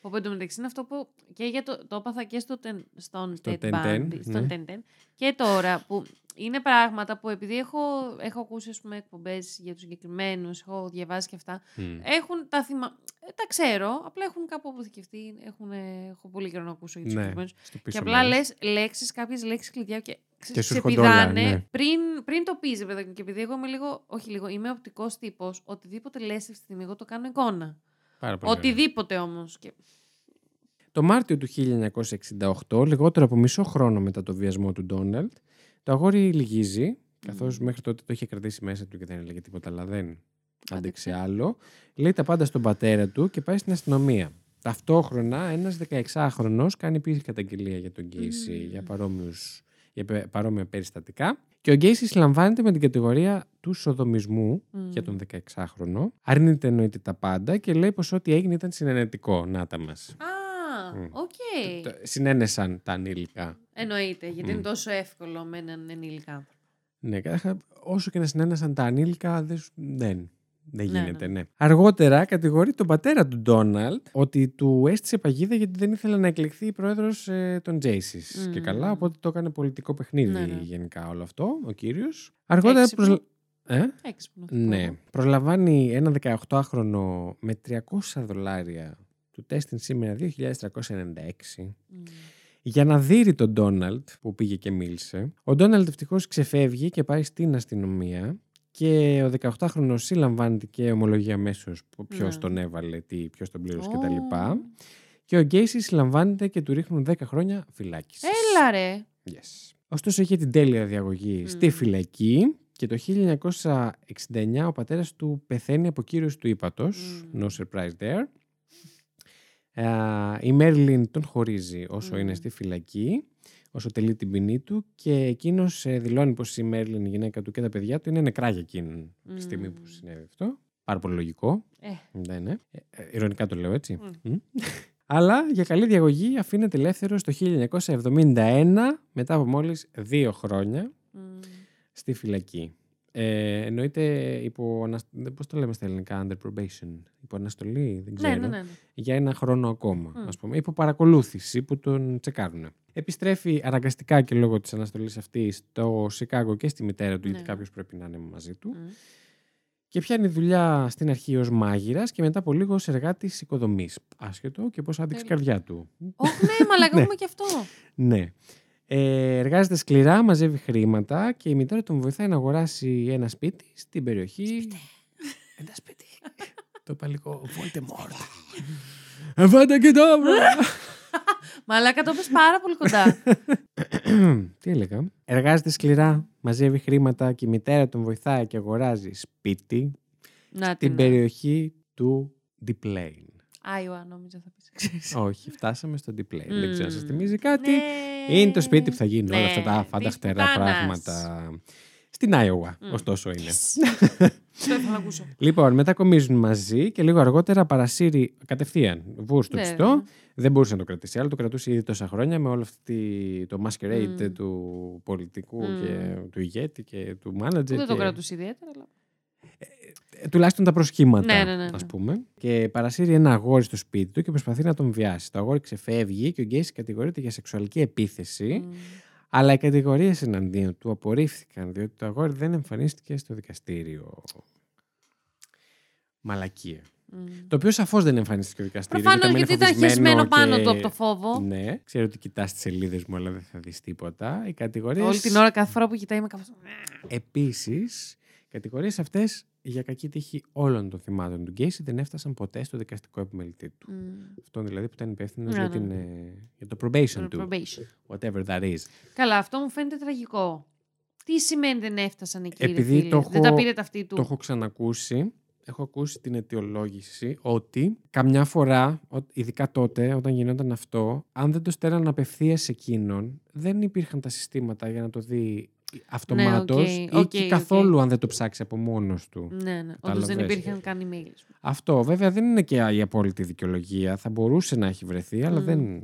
Πω, πω, εν τω μεταξύ είναι αυτό που και για το, το έπαθα και στο, τεν- στον Στο Ted Ten Ten, Bundy, στον ναι. Ten Ten. Και τώρα που είναι πράγματα που επειδή έχω, έχω ακούσει ας πούμε, εκπομπές για τους συγκεκριμένους, έχω διαβάσει και αυτά, μ, έχουν τα θυμα... ε, τα ξέρω, απλά έχουν κάπου αποθηκευτεί, έχουν, ε, έχω πολύ καιρό να ακούσω για τους ναι, συγκεκριμένους. στο Και πίσω απλά μέρος. λες λέξεις, κάποιες λέξεις κλειδιά και, Και σου σε έρχονται όλα, πηδάνε ναι. πριν, πριν το πεις, ρε παιδάκι μου. Και επειδή εγώ είμαι λίγο, όχι λίγο, είμαι οπτικός τύπος, οτιδήποτε λες αυτή τη στιγμή, εγώ το κάνω εικόνα. Πάρα πολύ ωραία. Οτιδήποτε όμως. Και... Το Μάρτιο του 1968, λιγότερο από μισό χρόνο μετά το βιασμό του Ντόναλτ, το αγόρι λυγίζει, καθώς Μμμ. μέχρι τότε το είχε κρατήσει μέσα του και δεν έλεγε τίποτα, αλλά δεν άντεξε Άντεξε. άλλο. Λέει τα πάντα στον πατέρα του και πάει στην αστυνομία. Ταυτόχρονα ένας 16χρονος κάνει επίσης καταγγελία για τον Γκέισι Μμμ. για, παρόμοιους, για πε- παρόμοια περιστατικά και ο Γκέισις συλλαμβάνεται με την κατηγορία του σοδομισμού για τον 16χρονο. Αρνείται εννοείται τα πάντα και λέει πως ό,τι έγινε ήταν συναινετικό. Να τα μας. Α, Μμ. οκ. Το- Συναίνεσαν τα ανήλικα. Εννοείται, γιατί Μμ. είναι τόσο εύκολο με έναν ενήλικα άνθρωπο. Ναι, καταρχάς, όσο και να συναίνεσαν τα ανήλικα, δεν, σου- δεν, δεν Ναι, γίνεται, ναι. ναι. Αργότερα κατηγορεί τον πατέρα του Ντόναλτ ότι του έστησε παγίδα γιατί δεν ήθελε να εκλεχθεί πρόεδρος ε, των Τζέισις. Και Μμμ. καλά, οπότε το έκανε πολιτικό παιχνίδι Ναι, ναι. γενικά όλο αυτό, ο κύριος. Αργότερα. Έξυπνο. προσλα- Ε; Έξυπνο. θα πω Ναι. εγώ. Προλαμβάνει ένα 18χρονο με 300 δολάρια του τέστην σήμερα 2396 Μμ. για να δείρει τον Ντόναλτ που πήγε και μίλησε. Ο Ντόναλτ ευτυχώς ξεφεύγει και πάει στην αστυνομία και ο 18χρονος συλλαμβάνεται και ομολογεί αμέσως ποιος Ναι. τον έβαλε, τι, ποιος τον πλήρωσε Ω. κτλ. Και ο Γκέισι συλλαμβάνεται και του ρίχνουν 10 χρόνια φυλάκισης. Έλα ρε. Yes. Ωστόσο είχε την τέλεια διαγωγή στη Μμ. φυλακή και το 1969 ο πατέρας του πεθαίνει από κύριος του ύπατος. Μμ. No surprise there. Ε, η Μέρλιν τον χωρίζει όσο Μμ. είναι στη φυλακή, όσο τελεί την ποινή του και εκείνος ε, δηλώνει πως η Μέρλιν, η γυναίκα του και τα παιδιά του είναι νεκρά για εκείνη τη στιγμή που Μμ. συνέβη αυτό. Πάρα πολύ λογικό. Ε, Ναι, ναι. Ε, ε, ηρωνικά το λέω έτσι. Μμ. Μμ. Αλλά για καλή διαγωγή αφήνεται ελεύθερος το 1971 μετά από μόλις δύο χρόνια μ. στη φυλακή. Ε, εννοείται υπό, ανασ- δεν- πώς το λέμε στα ελληνικά, under probation, υπό αναστολή, δεν ξέρω, Ναι, ναι, ναι. ναι. για ένα χρόνο ακόμα, Μμ. ας πούμε, υπό παρακολούθηση που τον τσεκάρουν. Επιστρέφει αναγκαστικά και λόγω της αναστολής αυτής στο Σικάγο και στη μητέρα του, Ναι. γιατί κάποιος πρέπει να είναι μαζί του. Μ. Και πιάνει δουλειά στην αρχή ως μάγειρας και μετά από λίγο ως εργάτης οικοδομής. Άσχετο και πώς άδειξε η Τέλεια. καρδιά του. Όχι, ναι, μαλακά Ναι. έχουμε και αυτό. Ναι. Ε, εργάζεται σκληρά, μαζεύει χρήματα και η μητέρα τον βοηθάει να αγοράσει ένα σπίτι στην περιοχή. Ένα σπίτι. το είπα λίγο Voldemort. Εβάντα και τώρα! Μαλάκα το πες πάρα πολύ κοντά. Τι έλεγα; Εργάζεται σκληρά, μαζεύει χρήματα και η μητέρα τον βοηθάει και αγοράζει σπίτι Να στην την. περιοχή του Διπλέιν. Άιωα, νόμιζα θα πεις. Όχι, φτάσαμε στο Διπλέιν. Δεν ξέρω αν σας Μμμ. θυμίζει κάτι. Ναι. Είναι το σπίτι που θα γίνουν όλα Ναι, αυτά τα της φανταχτερά πουτάνας. πράγματα. Στην Άιωα, Μμ. ωστόσο είναι. Yes. Το ήθελα να ακούσω. Λοιπόν, μετακομίζουν μαζί και λίγο αργότερα παρασύρει κατευθείαν βουρ στο Ναι, τσιτό. ναι. Δεν μπορούσε να το κρατήσει άλλο, το κρατούσε ήδη τόσα χρόνια με όλο αυτό το masquerade Μμ. του πολιτικού Μμ. και του ηγέτη και του Που manager. δεν το και... κρατούσε ιδιαίτερα, αλλά. Ε, Τουλάχιστον τα προσχήματα, Ναι, ναι, ναι, ναι. ας πούμε. Και παρασύρει ένα αγόρι στο σπίτι του και προσπαθεί να τον βιάσει. Το αγόρι ξεφεύγει και ο Γκέισι κατηγορείται για σεξουαλική επίθεση. Μμ. Αλλά οι κατηγορίες εναντίον του απορρίφθηκαν διότι το αγόρι δεν εμφανίστηκε στο δικαστήριο. Μαλακία. Μμ. Το οποίο σαφώς δεν εμφανίστηκε στο δικαστήριο. Προφανώς μένει γιατί ήταν φοβισμένο χεσμένο πάνω και- του από το φόβο. Ναι, ξέρω ότι κοιτάς τις σελίδες μου, αλλά δεν θα δεις τίποτα. Οι κατηγορίε. Όλη την ώρα, κάθε φορά που κοιτάει, είμαι κάπως... Επίσης, οι κατηγορίες αυτές για κακή τύχη όλων των θυμάτων του Γκέισι δεν έφτασαν ποτέ στο δικαστικό επιμελητή του. Μμ. Αυτό δηλαδή που ήταν υπεύθυνος Ναι, για, ναι. την, ε, για το probation του. Probation. Whatever that is. Καλά, αυτό μου φαίνεται τραγικό. Τι σημαίνει δεν έφτασαν εκεί, ρε Επειδή φίλε; το Δεν τα έχω- πήρε ταυτί του. Το έχω ξανακούσει. Έχω ακούσει την αιτιολόγηση ότι καμιά φορά, ο- ειδικά τότε, όταν γινόταν αυτό, αν δεν το στέλναν απευθείας σε εκείνον, δεν υπήρχαν τα συστήματα για να το δει αυτομάτως οκ, ή οκ, και οκ. καθόλου αν δεν το ψάξεις από μόνος του. Ναι, ναι. Όντως δεν Κατάλαβες. υπήρχαν καν email. ας πούμε. Αυτό βέβαια δεν είναι και η απόλυτη δικαιολογία. Θα μπορούσε να έχει βρεθεί, αλλά Μμ. δεν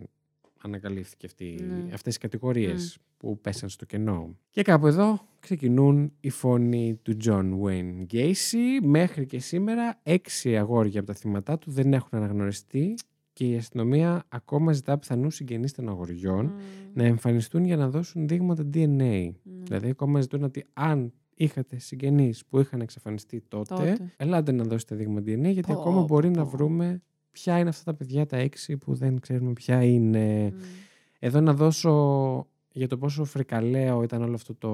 ανακαλύφθηκε αυτή, Ναι. αυτές οι κατηγορίες που πέσαν στο κενό. Και κάπου εδώ ξεκινούν οι φόνοι του John Wayne Gacy. Μέχρι και σήμερα έξι αγόρια από τα θύματα του δεν έχουν αναγνωριστεί και η αστυνομία ακόμα ζητά πιθανούς συγγενείς των αγοριών Μμ. να εμφανιστούν για να δώσουν δείγματα DNA. Μμ. Δηλαδή ακόμα ζητούν ότι αν είχατε συγγενείς που είχαν εξαφανιστεί τότε, Τότε. ελάτε να δώσετε δείγμα DNA γιατί Πω, ακόμα μπορεί πω, να πω. βρούμε ποια είναι αυτά τα παιδιά τα έξι που δεν ξέρουμε ποια είναι. Μμ. Εδώ να δώσω για το πόσο φρικαλαίο ήταν όλο αυτό το...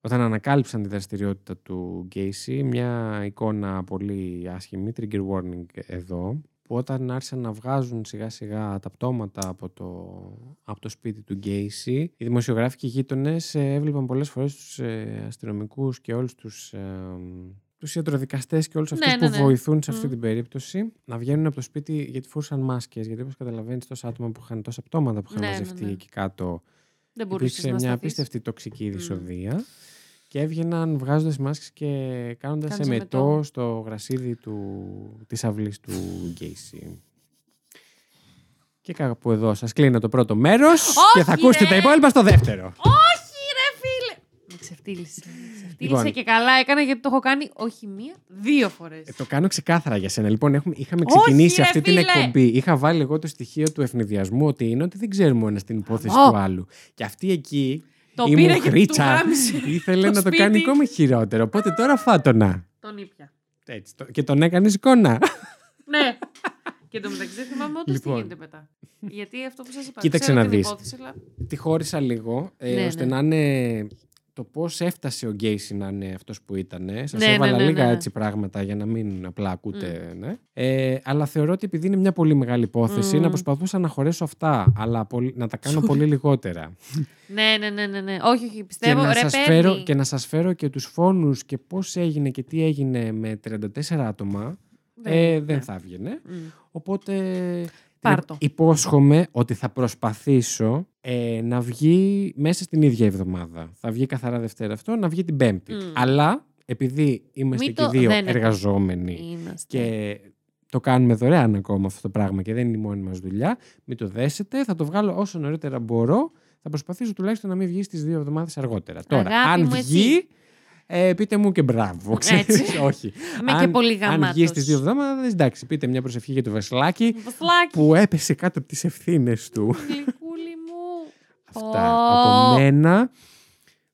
Όταν ανακάλυψαν τη δραστηριότητα του Γκέισι, μια εικόνα πολύ άσχημη, trigger warning εδώ, που όταν άρχισαν να βγάζουν σιγά σιγά τα πτώματα από το, από το σπίτι του Γκέισι, οι δημοσιογράφοι και οι γείτονες ε, έβλεπαν πολλές φορές τους ε, αστυνομικούς και όλους τους, ε, τους ιατροδικαστές και όλους Ναι, αυτούς ναι, που ναι. βοηθούν σε αυτή Μμ. την περίπτωση να βγαίνουν από το σπίτι γιατί φορούσαν μάσκες, γιατί όπως καταλαβαίνεις τόσα άτομα που είχαν, τόσα πτώματα που είχαν Ναι, ναι, μαζευτεί ναι. εκεί κάτω Δεν μπορούσες υπήρξε να μια σταθείς. απίστευτη τοξική δυσοδεία και έβγαιναν βγάζοντας μάσκες και κάνοντας Κάνοντας εμετό εμετό. στο γρασίδι του, της αυλής του Γκέισι. Και κάπου εδώ σας κλείνω το πρώτο μέρος και θα Όχι, ακούσετε ρε! τα υπόλοιπα στο δεύτερο. Όχι, ρε φίλε! Με ξεφτύλισε. Με ξεφτύλισε Λοιπόν. και καλά έκανα γιατί το έχω κάνει όχι μία, δύο φορές. Ε, το κάνω ξεκάθαρα για σένα. Λοιπόν, έχουμε, είχαμε Όχι, ξεκινήσει ρε αυτή την φίλε! εκπομπή. Είχα βάλει εγώ το στοιχείο του ευνηδιασμού ότι είναι ότι δεν ξέρουμε ο ένας την υπόθεση Ω. του άλλου. Και αυτή εκεί Το η πήρε και του μουχρίτσα γάμισε ήθελε το να το κάνει σπίτι. ακόμη χειρότερο. Οπότε τώρα φάτονα. Τον ήπια. Έτσι, το- και τον έκανε εικόνα. Ναι. και το μεταξύ δεν θυμάμαι όντως Λοιπόν. τι γίνεται μετά. Γιατί αυτό που σας είπα. Κοίταξε ξέρω να την δεις. υπόθεση, αλλά... Τη χώρισα λίγο, ε, Ναι, ώστε ναι. να είναι το πώς έφτασε ο Γκέισι να είναι αυτός που ήταν. Σας Ναι, ναι, έβαλα ναι, λίγα ναι. έτσι πράγματα για να μην απλά ακούτε. Ναι. Ε, αλλά θεωρώ ότι επειδή είναι μια πολύ μεγάλη υπόθεση, Μμ. να προσπαθούσα να χωρέσω αυτά, αλλά πολύ- να τα κάνω πολύ λιγότερα. Ναι, ναι, ναι, ναι, ναι. Όχι, όχι, και, πιστεύω. να ρε, σας παίρνει. φέρω, και να σας φέρω και τους φόνους και πώς έγινε και τι έγινε με 34 άτομα, ε, δεν ναι. θα έβγαινε. Μμ. Οπότε Πάρ' το. υπόσχομαι ότι θα προσπαθήσω ε, να βγει μέσα στην ίδια εβδομάδα. Θα βγει καθαρά Δευτέρα αυτό, να βγει την Πέμπτη. Μμ. Αλλά επειδή είμαστε Μη και το δύο δένετε. εργαζόμενοι Είμαστε. και το κάνουμε δωρεάν ακόμα αυτό το πράγμα και δεν είναι η μόνη μας δουλειά, μην το δέσετε, θα το βγάλω όσο νωρίτερα μπορώ. Θα προσπαθήσω τουλάχιστον να μην βγει στις δύο εβδομάδες αργότερα. Τώρα, Αγάπη αν μου, εσύ. Βγει, ε, πείτε μου και μπράβο. ξέρεις, Έτσι. όχι. Είμαι αν, και πολύ Αν γαμάτος. βγει στις δύο εβδομάδες, εντάξει, πείτε μια προσευχή για το Βασιλάκι Βασιλάκι, που έπεσε κάτω από τις ευθύνες του. γλυκούλη μου. Αυτά Ω. από μένα.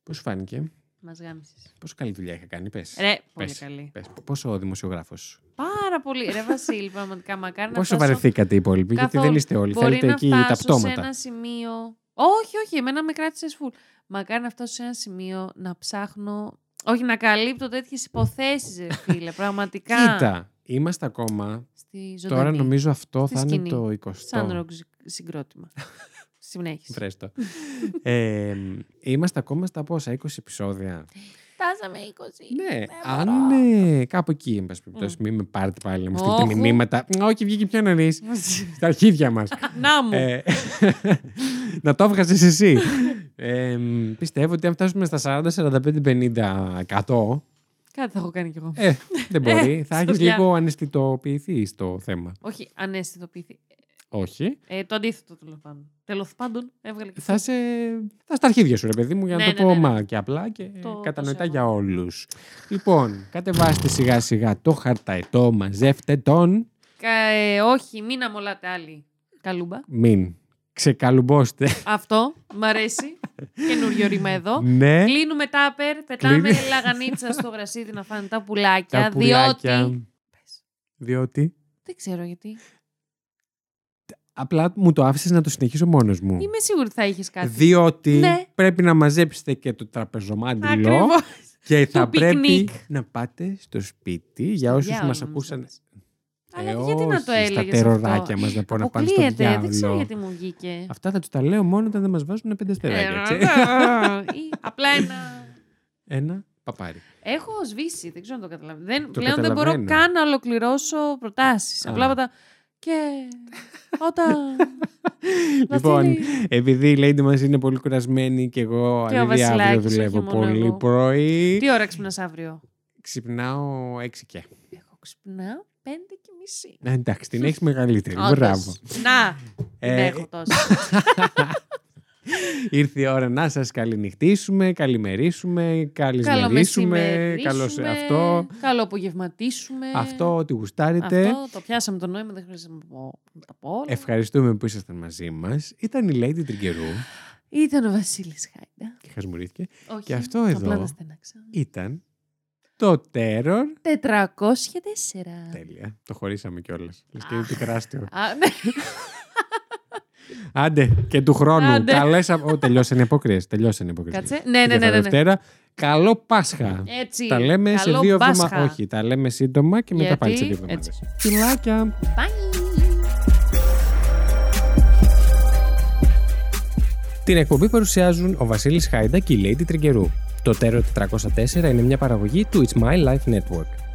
Πώς σου φάνηκε, Μας γάμισες. πόσο καλή δουλειά είχα κάνει, πες. Ρε, πολύ Πες. καλή. Πες, πόσο ο δημοσιογράφος; Πάρα πολύ. Ρε Βασίλη, πραγματικά μακάρι να Πόσο φτάσω... βαρεθήκατε οι υπόλοιποι, γιατί καθόλου. δεν είστε όλοι. Μπορεί Θέλετε να εκεί τα φτάσω σε πτώματα. ένα σημείο... Όχι, όχι, εμένα με κράτησες φουλ. Μακάρι να φτάσω σε ένα σημείο να ψάχνω... Όχι, να καλύπτω τέτοιες υποθέσεις, ρε φίλε. Πραγματικά. Κοίτα, είμαστε ακόμα. Στη ζωντανή. Τώρα νομίζω αυτό Στη θα είναι σκηνή. το 20. Σαν ροκ συγκρότημα. Συνέχισε. Βρέστο. ε, είμαστε ακόμα στα πόσα, 20 επεισόδια. Φτάσαμε 20. Ναι, Δεν αν μπορώ. είναι κάπου εκεί, εν πάση περιπτώσει, μην με πάρετε πάλι να μου στείλετε Όχου. μηνύματα. Όχι, βγήκε πιο νωρίς. Στα αρχίδια μας. Να μου. Ε, να το έβγαζες εσύ. Ε, πιστεύω ότι αν φτάσουμε στα 40, 45, 50, 100, Κάτι θα έχω κάνει κι εγώ. ε, δεν μπορεί. θα έχεις σωστιά. λίγο αναισθητοποιηθεί στο θέμα. Όχι, αναισθητοποιηθεί. Όχι. Ε, το αντίθετο τέλος πάντων. Τέλος πάντων, έβγαλε και Θα, αυτό. σε... θα στα αρχίδια σου, ρε παιδί μου, για να Ναι, το ναι, πω ναι, ναι. μα και απλά και Το- κατανοητά το για όλους. Λοιπόν, κατεβάστε σιγά σιγά το χαρταϊτό, μαζεύτε τον, Κα- ε, όχι, μην αμολάτε άλλοι. Καλούμπα. μην ξεκαλουμπώστε. Αυτό, μ' αρέσει. Καινούριο ρήμα εδώ. ναι, Κλείνουμε τάπερ, πετάμε Κλείνει. λαγανίτσα στο γρασίδι να φάνε τα πουλάκια. τα πουλάκια. Διότι. Πες. Διότι; Δεν ξέρω γιατί. Απλά μου το άφησες να το συνεχίσω μόνος μου. Είμαι σίγουρη ότι θα είχες κάτι. Διότι Ναι. πρέπει να μαζέψετε και το τραπεζομάντιλο Ακριβώς. και θα πρέπει πικνίκ. να πάτε στο σπίτι για όσους Διάολο μας όμως ακούσαν. να πας. Αλλά Ε, γιατί να το όχι, έλεγες Στα αυτό; τεροράκια μας να πω να πάνε στο Αποκλείεται, δεν ξέρω διάολο. γιατί μου βγήκε. Αυτά θα τους τα λέω μόνο όταν δεν μας βάζουν πέντε αστεράκια. Ε, έτσι. Ή απλά ένα. Ένα παπάρι. Έχω σβήσει, δεν ξέρω αν το καταλαβαίνω. Δεν, Το πλέον δεν μπορώ καταλαβαίνω. καν να ολοκληρώσω προτάσεις. Α. Απλά από τα. Και όταν. Λοιπόν, Βασίλη. επειδή η Lady μας είναι πολύ κουρασμένη και εγώ Και ο αλήθεια αύριο Βασιλάκης, δουλεύω όχι μόνο πολύ εγώ. πρωί, Τι ώρα ξυπνάς αύριο; ξυπνάω έξι και. Εγώ ξυπνάω πέντε και μισή. Ε, εντάξει, την έχεις μεγαλύτερη. Όντως. Μπράβο. Να, την Ε, έχω τόσο. Ήρθε η ώρα να σας καληνυχτήσουμε, καλημερίσουμε, Καλό καλησμερίσουμε, μεσημερίσουμε. καλώς αυτό, Καλό απογευματίσουμε. αυτό ότι γουστάρετε. Αυτό, το πιάσαμε το νόημα, δεν χρειάζεται να πω- να τα πω όλα. Ευχαριστούμε που ήσασταν μαζί μας. Ήταν η Lady Τριγκερού Ήταν ο Βασίλης Χάιντα. και χασμουρήθηκε. Όχι, Και αυτό απλά εδώ- να στενάξα. Ήταν το Terror. 404. Τέλεια. Το χωρίσαμε κιόλας. Λες και είναι τεράστιο. Α, ναι. Άντε και του χρόνου. Άντε. Καλές... α- Ω, τελειώσαν οι αποκρίες. Τελειώσαν οι αποκρίες. Κάτσε. Ναι, ναι, ναι, ναι, ναι. Δευτέρα. Καλό Πάσχα. Έτσι. Τα λέμε σε Καλό δύο Πάσχα. εβδομάδες. Όχι, τα λέμε σύντομα και μετά Γιατί; πάλι σε δύο εβδομάδες. Έτσι. Φιλάκια. Bye. Την εκπομπή παρουσιάζουν ο Βασίλης Χάιντα και η Lady Τριγκερού. Το Terror 404 είναι μια παραγωγή του It's My Life Network.